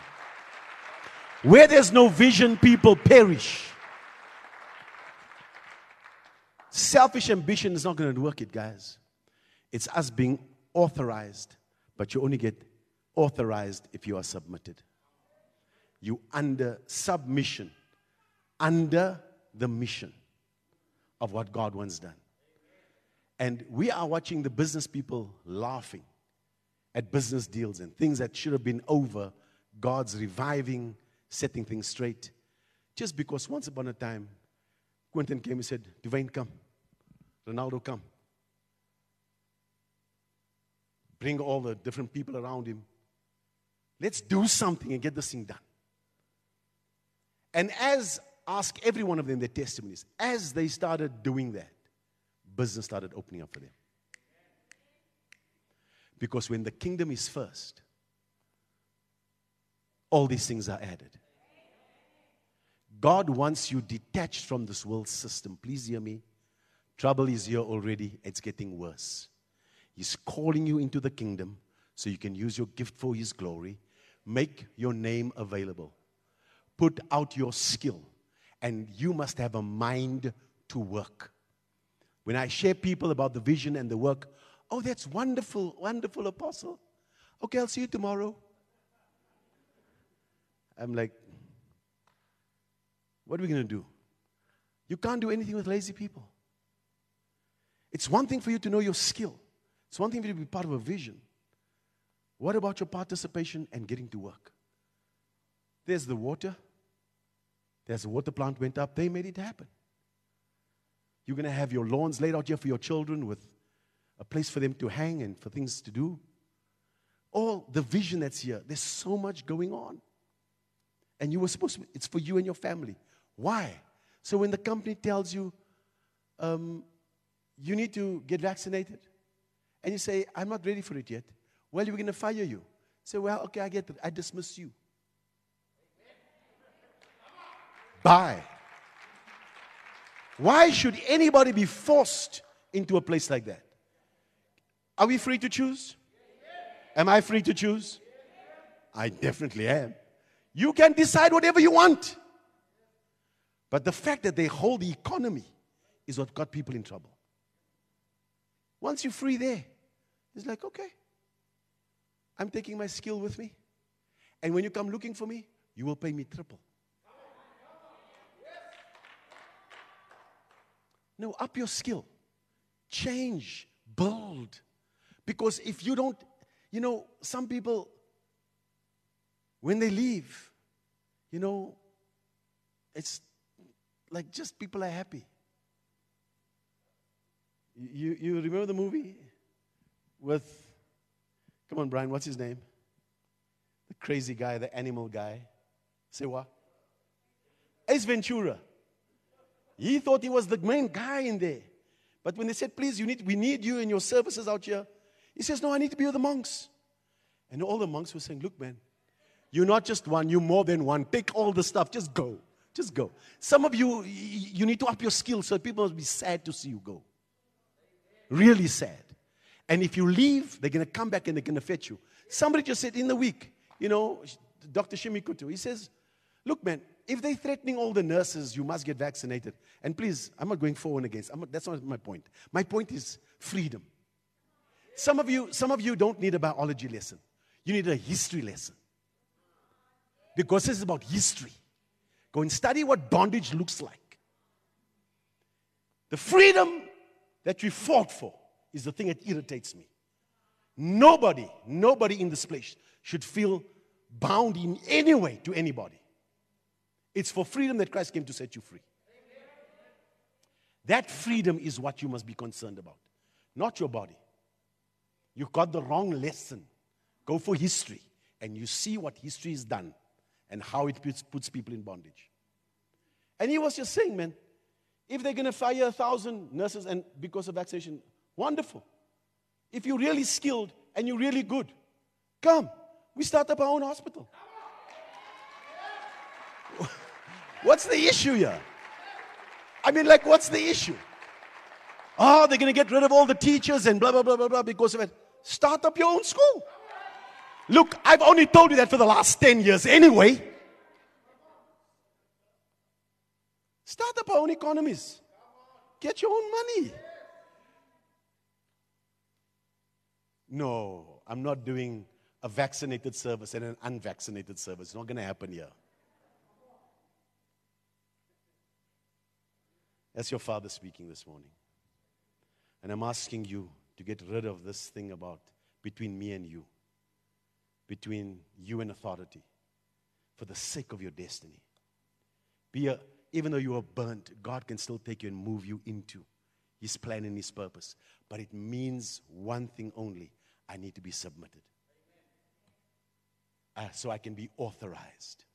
Where there's no vision, people perish. Selfish ambition is not going to work it, guys. It's us being authorized, but you only get authorized if you are submitted. You under submission, under the mission of what God wants done. And we are watching the business people laughing at business deals and things that should have been over, God's reviving, setting things straight. Just because once upon a time, Quentin came and said, Dwayne, come. Ronaldo, come. Bring all the different people around him. Let's do something and get this thing done. And as ask every one of them their testimonies, as they started doing that, business started opening up for them. Because when the kingdom is first, all these things are added. God wants you detached from this world system. Please hear me. Trouble is here already, it's getting worse. He's calling you into the kingdom so you can use your gift for His glory. Make your name available. Put out your skill, and you must have a mind to work. When I share people about the vision and the work, oh, that's wonderful, wonderful apostle. Okay, I'll see you tomorrow. I'm like, what are we going to do? You can't do anything with lazy people. It's one thing for you to know your skill, it's one thing for you to be part of a vision. What about your participation and getting to work? There's the water. There's a water plant went up. They made it happen. You're going to have your lawns laid out here for your children with a place for them to hang and for things to do. All the vision that's here, there's so much going on. And you were supposed to, it's for you and your family. Why? So when the company tells you, um, you need to get vaccinated, and you say, I'm not ready for it yet, well, we're going to fire you. Say, well, okay, I get it. I dismiss you. Bye. Why should anybody be forced into a place like that? Are we free to choose? Am I free to choose? I definitely am. You can decide whatever you want. But the fact that they hold the economy is what got people in trouble. Once you're free there, it's like, okay, I'm taking my skill with me. And when you come looking for me, you will pay me triple. No, up your skill. Change, build. Because if you don't, you know, some people, when they leave, you know, it's like just people are happy. You, you remember the movie with, come on, Brian, what's his name? The crazy guy, the animal guy. Say what? Ace Ventura. He thought he was the main guy in there. But when they said, please, you need, we need you and your services out here, he says, no, I need to be with the monks. And all the monks were saying, look, man, you're not just one, you're more than one. Take all the stuff, just go. Just go. Some of you, you need to up your skills so people will be sad to see you go. Really sad. And if you leave, they're going to come back and they're going to fetch you. Somebody just said in the week, you know, Dr. Shimikutu, he says, look, man, if they're threatening all the nurses, you must get vaccinated. And please, I'm not going forward against. Not, that's not my point. My point is freedom. Some of you, some of you don't need a biology lesson. You need a history lesson. Because this is about history. Go and study what bondage looks like. The freedom that we fought for is the thing that irritates me. Nobody, nobody in this place should feel bound in any way to anybody. It's for freedom that Christ came to set you free. That freedom is what you must be concerned about, not your body. You got the wrong lesson. Go for history, and you see what history has done and how it puts, puts people in bondage. And he was just saying, man, if they're going to fire a thousand nurses and because of vaccination, wonderful. If you're really skilled and you're really good, come. We start up our own hospital. What's the issue here? I mean, like, what's the issue? Oh, they're going to get rid of all the teachers and blah, blah, blah, blah, blah because of it. Start up your own school. Look, I've only told you that for the last 10 years anyway. Start up our own economies. Get your own money. No, I'm not doing a vaccinated service and an unvaccinated service. It's not going to happen here. That's your father speaking this morning. And I'm asking you to get rid of this thing about between me and you, between you and authority, for the sake of your destiny. Be a, even though you are burnt, God can still take you and move you into His plan and His purpose. But it means one thing only I need to be submitted. Uh, so I can be authorized,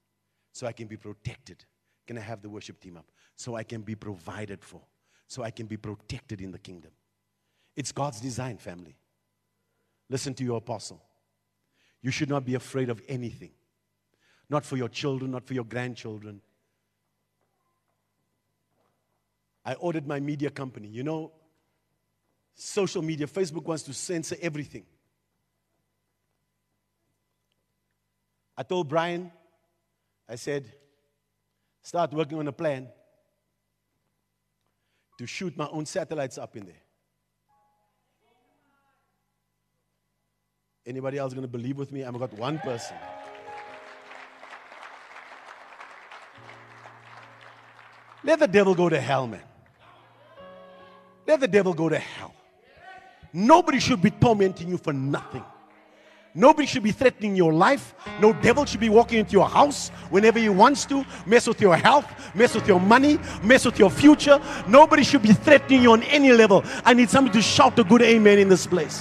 so I can be protected. Can I have the worship team up? so I can be provided for, so I can be protected in the kingdom. It's God's design, family. Listen to your apostle. You should not be afraid of anything. not for your children, not for your grandchildren. I ordered my media company. You know, social media, Facebook wants to censor everything. I told Brian, I said, start working on a plan to shoot my own satellites up in there. Anybody else going to believe with me? I've got one person. Let the devil go to hell, man. Let the devil go to hell. Nobody should be tormenting you for nothing. Nobody should be threatening your life. No devil should be walking into your house whenever he wants to, mess with your health, mess with your money, mess with your future. Nobody should be threatening you on any level. I need somebody to shout a good amen in this place.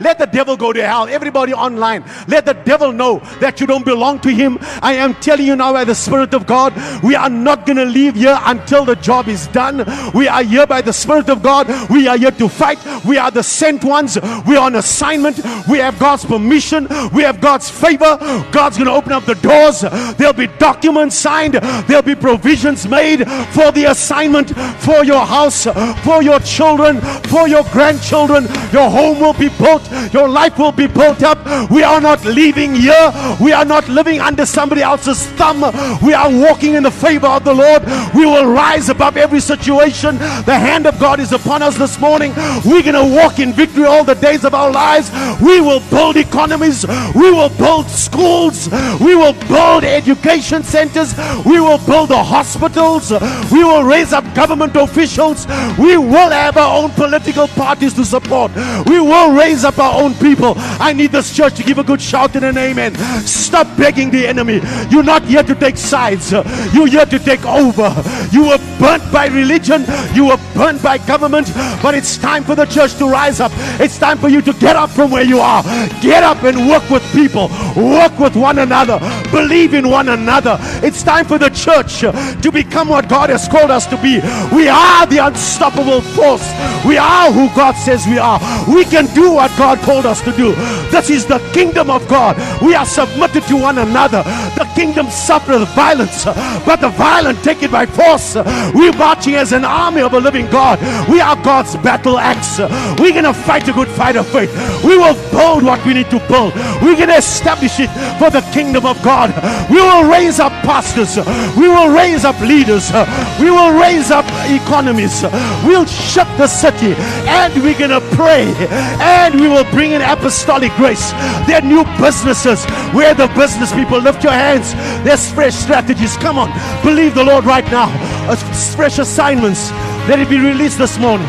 Let the devil go to hell. Everybody online, let the devil know that you don't belong to him. I am telling you now by the Spirit of God, we are not going to leave here until the job is done. We are here by the Spirit of God. We are here to fight. We are the sent ones. We are on assignment. We have God's permission. We have God's favor. God's going to open up the doors. There'll be documents signed. There'll be provisions made for the assignment, for your house, for your children, for your grandchildren. Your home will be built your life will be built up. We are not leaving here. We are not living under somebody else's thumb. We are walking in the favor of the Lord. We will rise above every situation. The hand of God is upon us this morning. We're going to walk in victory all the days of our lives. We will build economies. We will build schools. We will build education centers. We will build the hospitals. We will raise up government officials. We will have our own political parties to support. We will raise up our own people. I need this church to give a good shout and an amen. Stop begging the enemy. You're not here to take sides, you're here to take over. You were burnt by religion, you were burnt by government, but it's time for the church to rise up. It's time for you to get up from where you are. Get up and work with people, work with one another, believe in one another. It's time for the church to become what God has called us to be. We are the unstoppable force. We are who God says we are. We can do what God God called us to do. This is the kingdom of God. We are submitted to one another. The kingdom suffereth violence, but the violent take it by force. We're marching as an army of a living God. We are God's battle axe. We're going to fight a good fight of faith. We will build what we need to build. We're going to establish it for the kingdom of God. We will raise up pastors. We will raise up leaders. We will raise up economies. We'll shut the city and we're going to pray and we will bring in apostolic grace. There are new businesses where the business people lift your hands. There's fresh strategies. Come on, believe the Lord right now. Uh, fresh assignments. Let it be released this morning.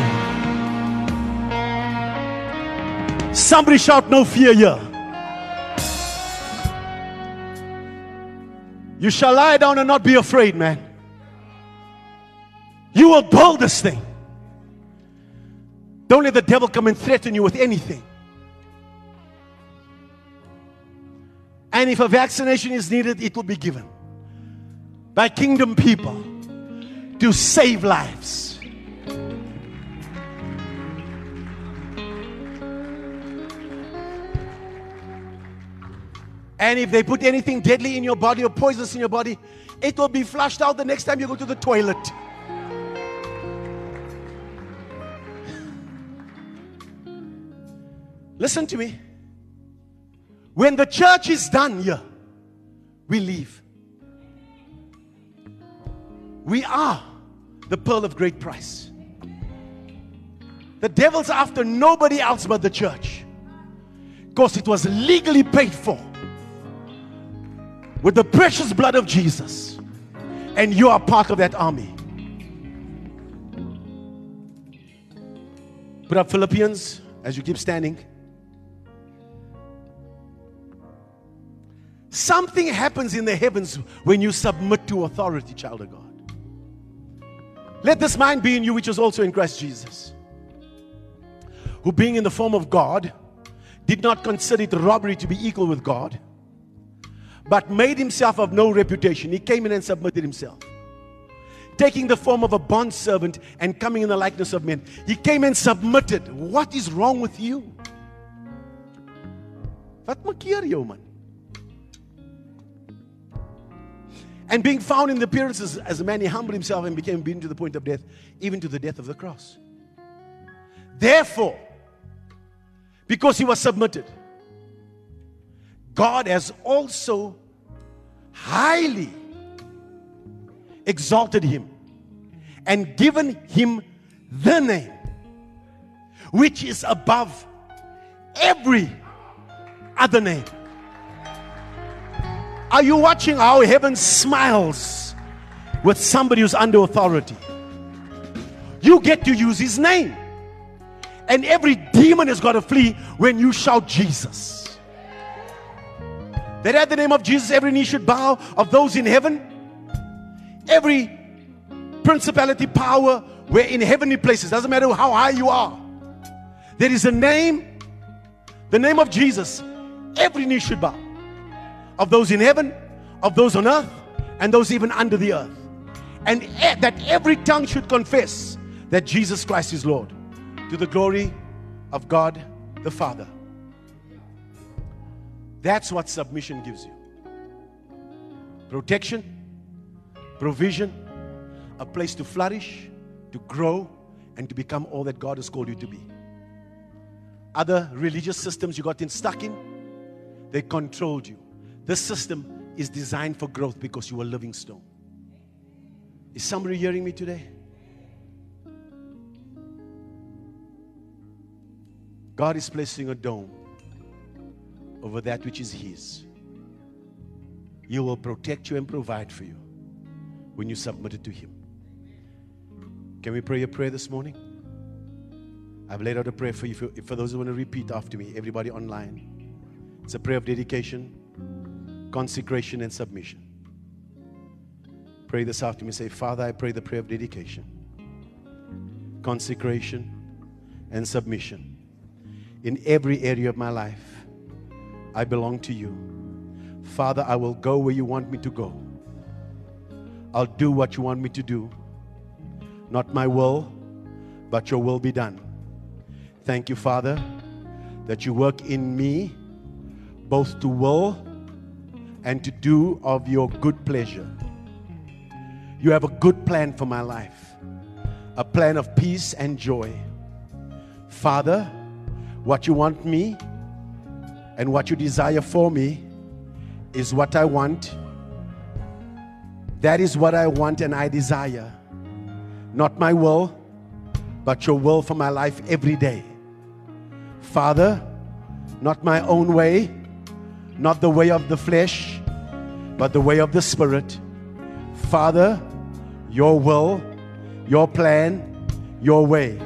Somebody shout, No fear here. You shall lie down and not be afraid, man. You will build this thing. Don't let the devil come and threaten you with anything. And if a vaccination is needed, it will be given by kingdom people to save lives. And if they put anything deadly in your body or poisonous in your body, it will be flushed out the next time you go to the toilet. Listen to me. When the church is done here, we leave. We are the pearl of great price. The devil's after nobody else but the church because it was legally paid for with the precious blood of Jesus, and you are part of that army. Put up Philippians as you keep standing. Something happens in the heavens when you submit to authority, child of God. Let this mind be in you, which is also in Christ Jesus, who being in the form of God, did not consider it robbery to be equal with God, but made himself of no reputation. He came in and submitted himself. Taking the form of a bond servant and coming in the likeness of men, he came and submitted. What is wrong with you? Wat maak jou man? And being found in the appearances as a man, he humbled himself and became obedient to the point of death, even to the death of the cross. Therefore, because he was submitted, God has also highly exalted him and given him the name which is above every other name. Are you watching how heaven smiles with somebody who's under authority? You get to use his name. And every demon has got to flee when you shout Jesus. That at the name of Jesus, every knee should bow of those in heaven, every principality, power, we're in heavenly places. Doesn't matter how high you are. There is a name, the name of Jesus. Every knee should bow of those in heaven, of those on earth, and those even under the earth. And that every tongue should confess that Jesus Christ is Lord to the glory of God the Father. That's what submission gives you protection, provision, a place to flourish, to grow, and to become all that God has called you to be. Other religious systems you got in stuck in, they controlled you. This system is designed for growth because you are living stone. Is somebody hearing me today? God is placing a dome over that which is His. He will protect you and provide for you when you submit it to Him. Can we pray a prayer this morning? I've laid out a prayer for you. For, for those who want to repeat after me, everybody online. It's a prayer of dedication consecration, and submission. Pray this after me. Say, Father, I pray the prayer of dedication, consecration, and submission. In every area of my life, I belong to you. Father, I will go where you want me to go. I'll do what you want me to do. Not my will, but your will be done. Thank you, Father, that you work in me both to will and to do of your good pleasure. You have a good plan for my life, a plan of peace and joy. Father, what you want me and what you desire for me is what I want. That is what I want and I desire. Not my will, but your will for my life every day. Father, not my own way, not the way of the flesh, but the way of the Spirit. Father, your will, your plan, your way.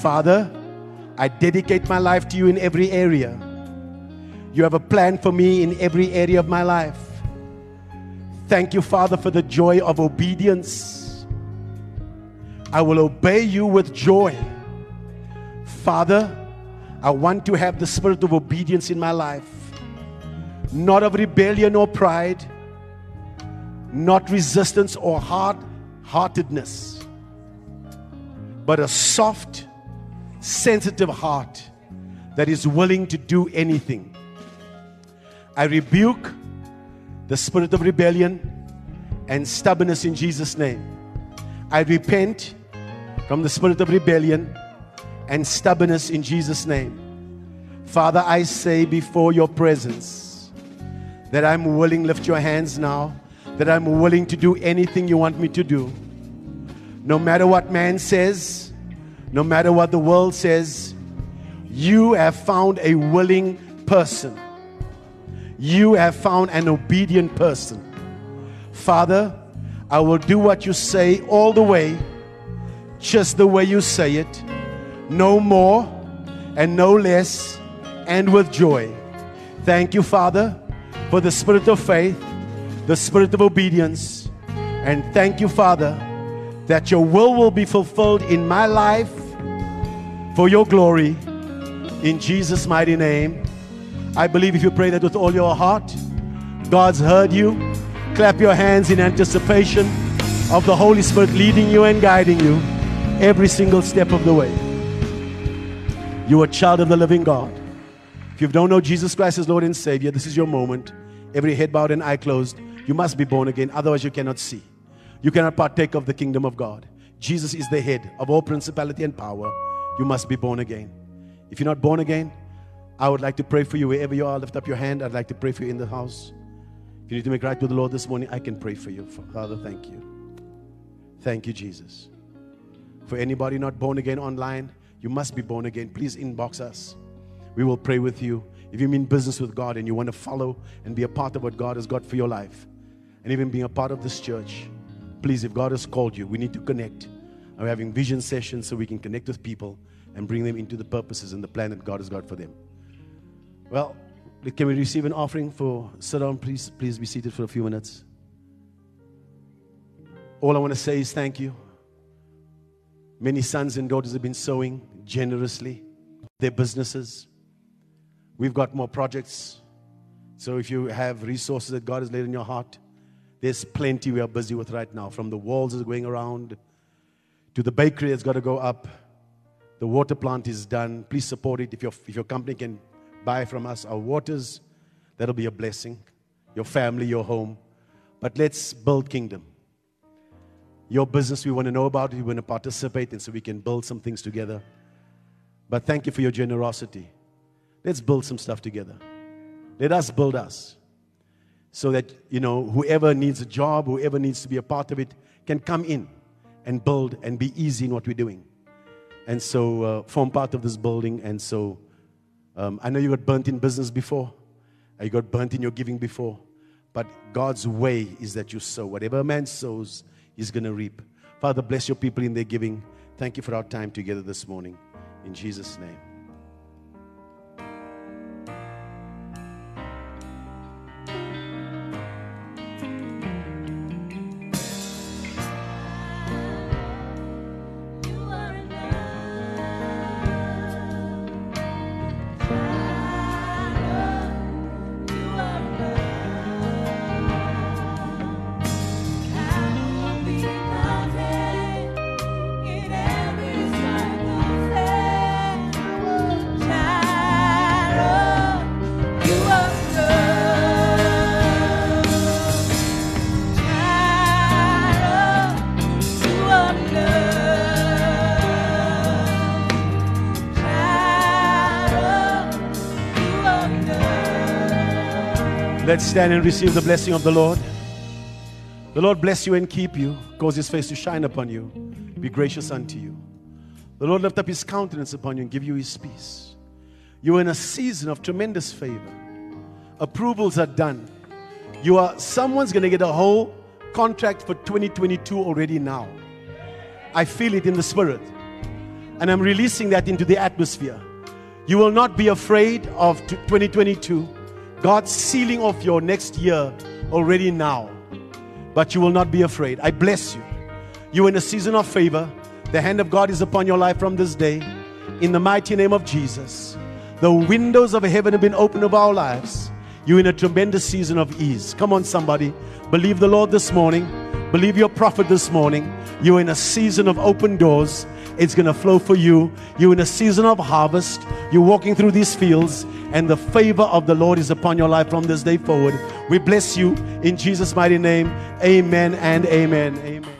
Father, I dedicate my life to you in every area. You have a plan for me in every area of my life. Thank you, Father, for the joy of obedience. I will obey you with joy. Father, I want to have the spirit of obedience in my life not of rebellion or pride, not resistance or hard heartedness, but a soft, sensitive heart that is willing to do anything. I rebuke the spirit of rebellion and stubbornness in Jesus' name. I repent from the spirit of rebellion and stubbornness in Jesus' name. Father, I say before your presence, that I'm willing, lift your hands now, that I'm willing to do anything you want me to do. No matter what man says, no matter what the world says, you have found a willing person. You have found an obedient person. Father, I will do what you say all the way, just the way you say it, no more and no less, and with joy. Thank you, Father for the spirit of faith, the spirit of obedience. And thank you, Father, that your will will be fulfilled in my life for your glory. In Jesus' mighty name. I believe if you pray that with all your heart, God's heard you. Clap your hands in anticipation of the Holy Spirit leading you and guiding you every single step of the way. You are a child of the living God. If you don't know Jesus Christ as Lord and Savior, this is your moment. Every head bowed and eye closed. You must be born again, otherwise, you cannot see. You cannot partake of the kingdom of God. Jesus is the head of all principality and power. You must be born again. If you're not born again, I would like to pray for you wherever you are. Lift up your hand. I'd like to pray for you in the house. If you need to make right with the Lord this morning, I can pray for you. Father, thank you. Thank you, Jesus. For anybody not born again online, you must be born again. Please inbox us. We will pray with you. If you mean business with God and you want to follow and be a part of what God has got for your life, and even being a part of this church, please, if God has called you, we need to connect. We're having vision sessions so we can connect with people and bring them into the purposes and the plan that God has got for them. Well, can we receive an offering for sit down, please? Please be seated for a few minutes. All I want to say is thank you. Many sons and daughters have been sowing generously their businesses. We've got more projects. So if you have resources that God has laid in your heart, there's plenty we are busy with right now. From the walls that are going around to the bakery that's got to go up. The water plant is done. Please support it. If your, if your company can buy from us our waters, that'll be a blessing. Your family, your home. But let's build kingdom. Your business, we want to know about it. We want to participate and so we can build some things together. But thank you for your generosity. Let's build some stuff together. Let us build us. So that, you know, whoever needs a job, whoever needs to be a part of it, can come in and build and be easy in what we're doing. And so, uh, form part of this building. And so, um, I know you got burnt in business before, you got burnt in your giving before. But God's way is that you sow. Whatever a man sows, he's going to reap. Father, bless your people in their giving. Thank you for our time together this morning. In Jesus' name. Stand and receive the blessing of the Lord. The Lord bless you and keep you, cause his face to shine upon you, be gracious unto you. The Lord lift up his countenance upon you and give you his peace. You're in a season of tremendous favor. Approvals are done. You are someone's going to get a whole contract for 2022 already now. I feel it in the spirit. And I'm releasing that into the atmosphere. You will not be afraid of 2022 God's sealing off your next year already now. But you will not be afraid. I bless you. You're in a season of favor. The hand of God is upon your life from this day. In the mighty name of Jesus. The windows of heaven have been opened over our lives. You're in a tremendous season of ease. Come on, somebody. Believe the Lord this morning. Believe your prophet this morning. You're in a season of open doors. It's going to flow for you. You're in a season of harvest. You're walking through these fields, and the favor of the Lord is upon your life from this day forward. We bless you in Jesus' mighty name. Amen and amen. Amen.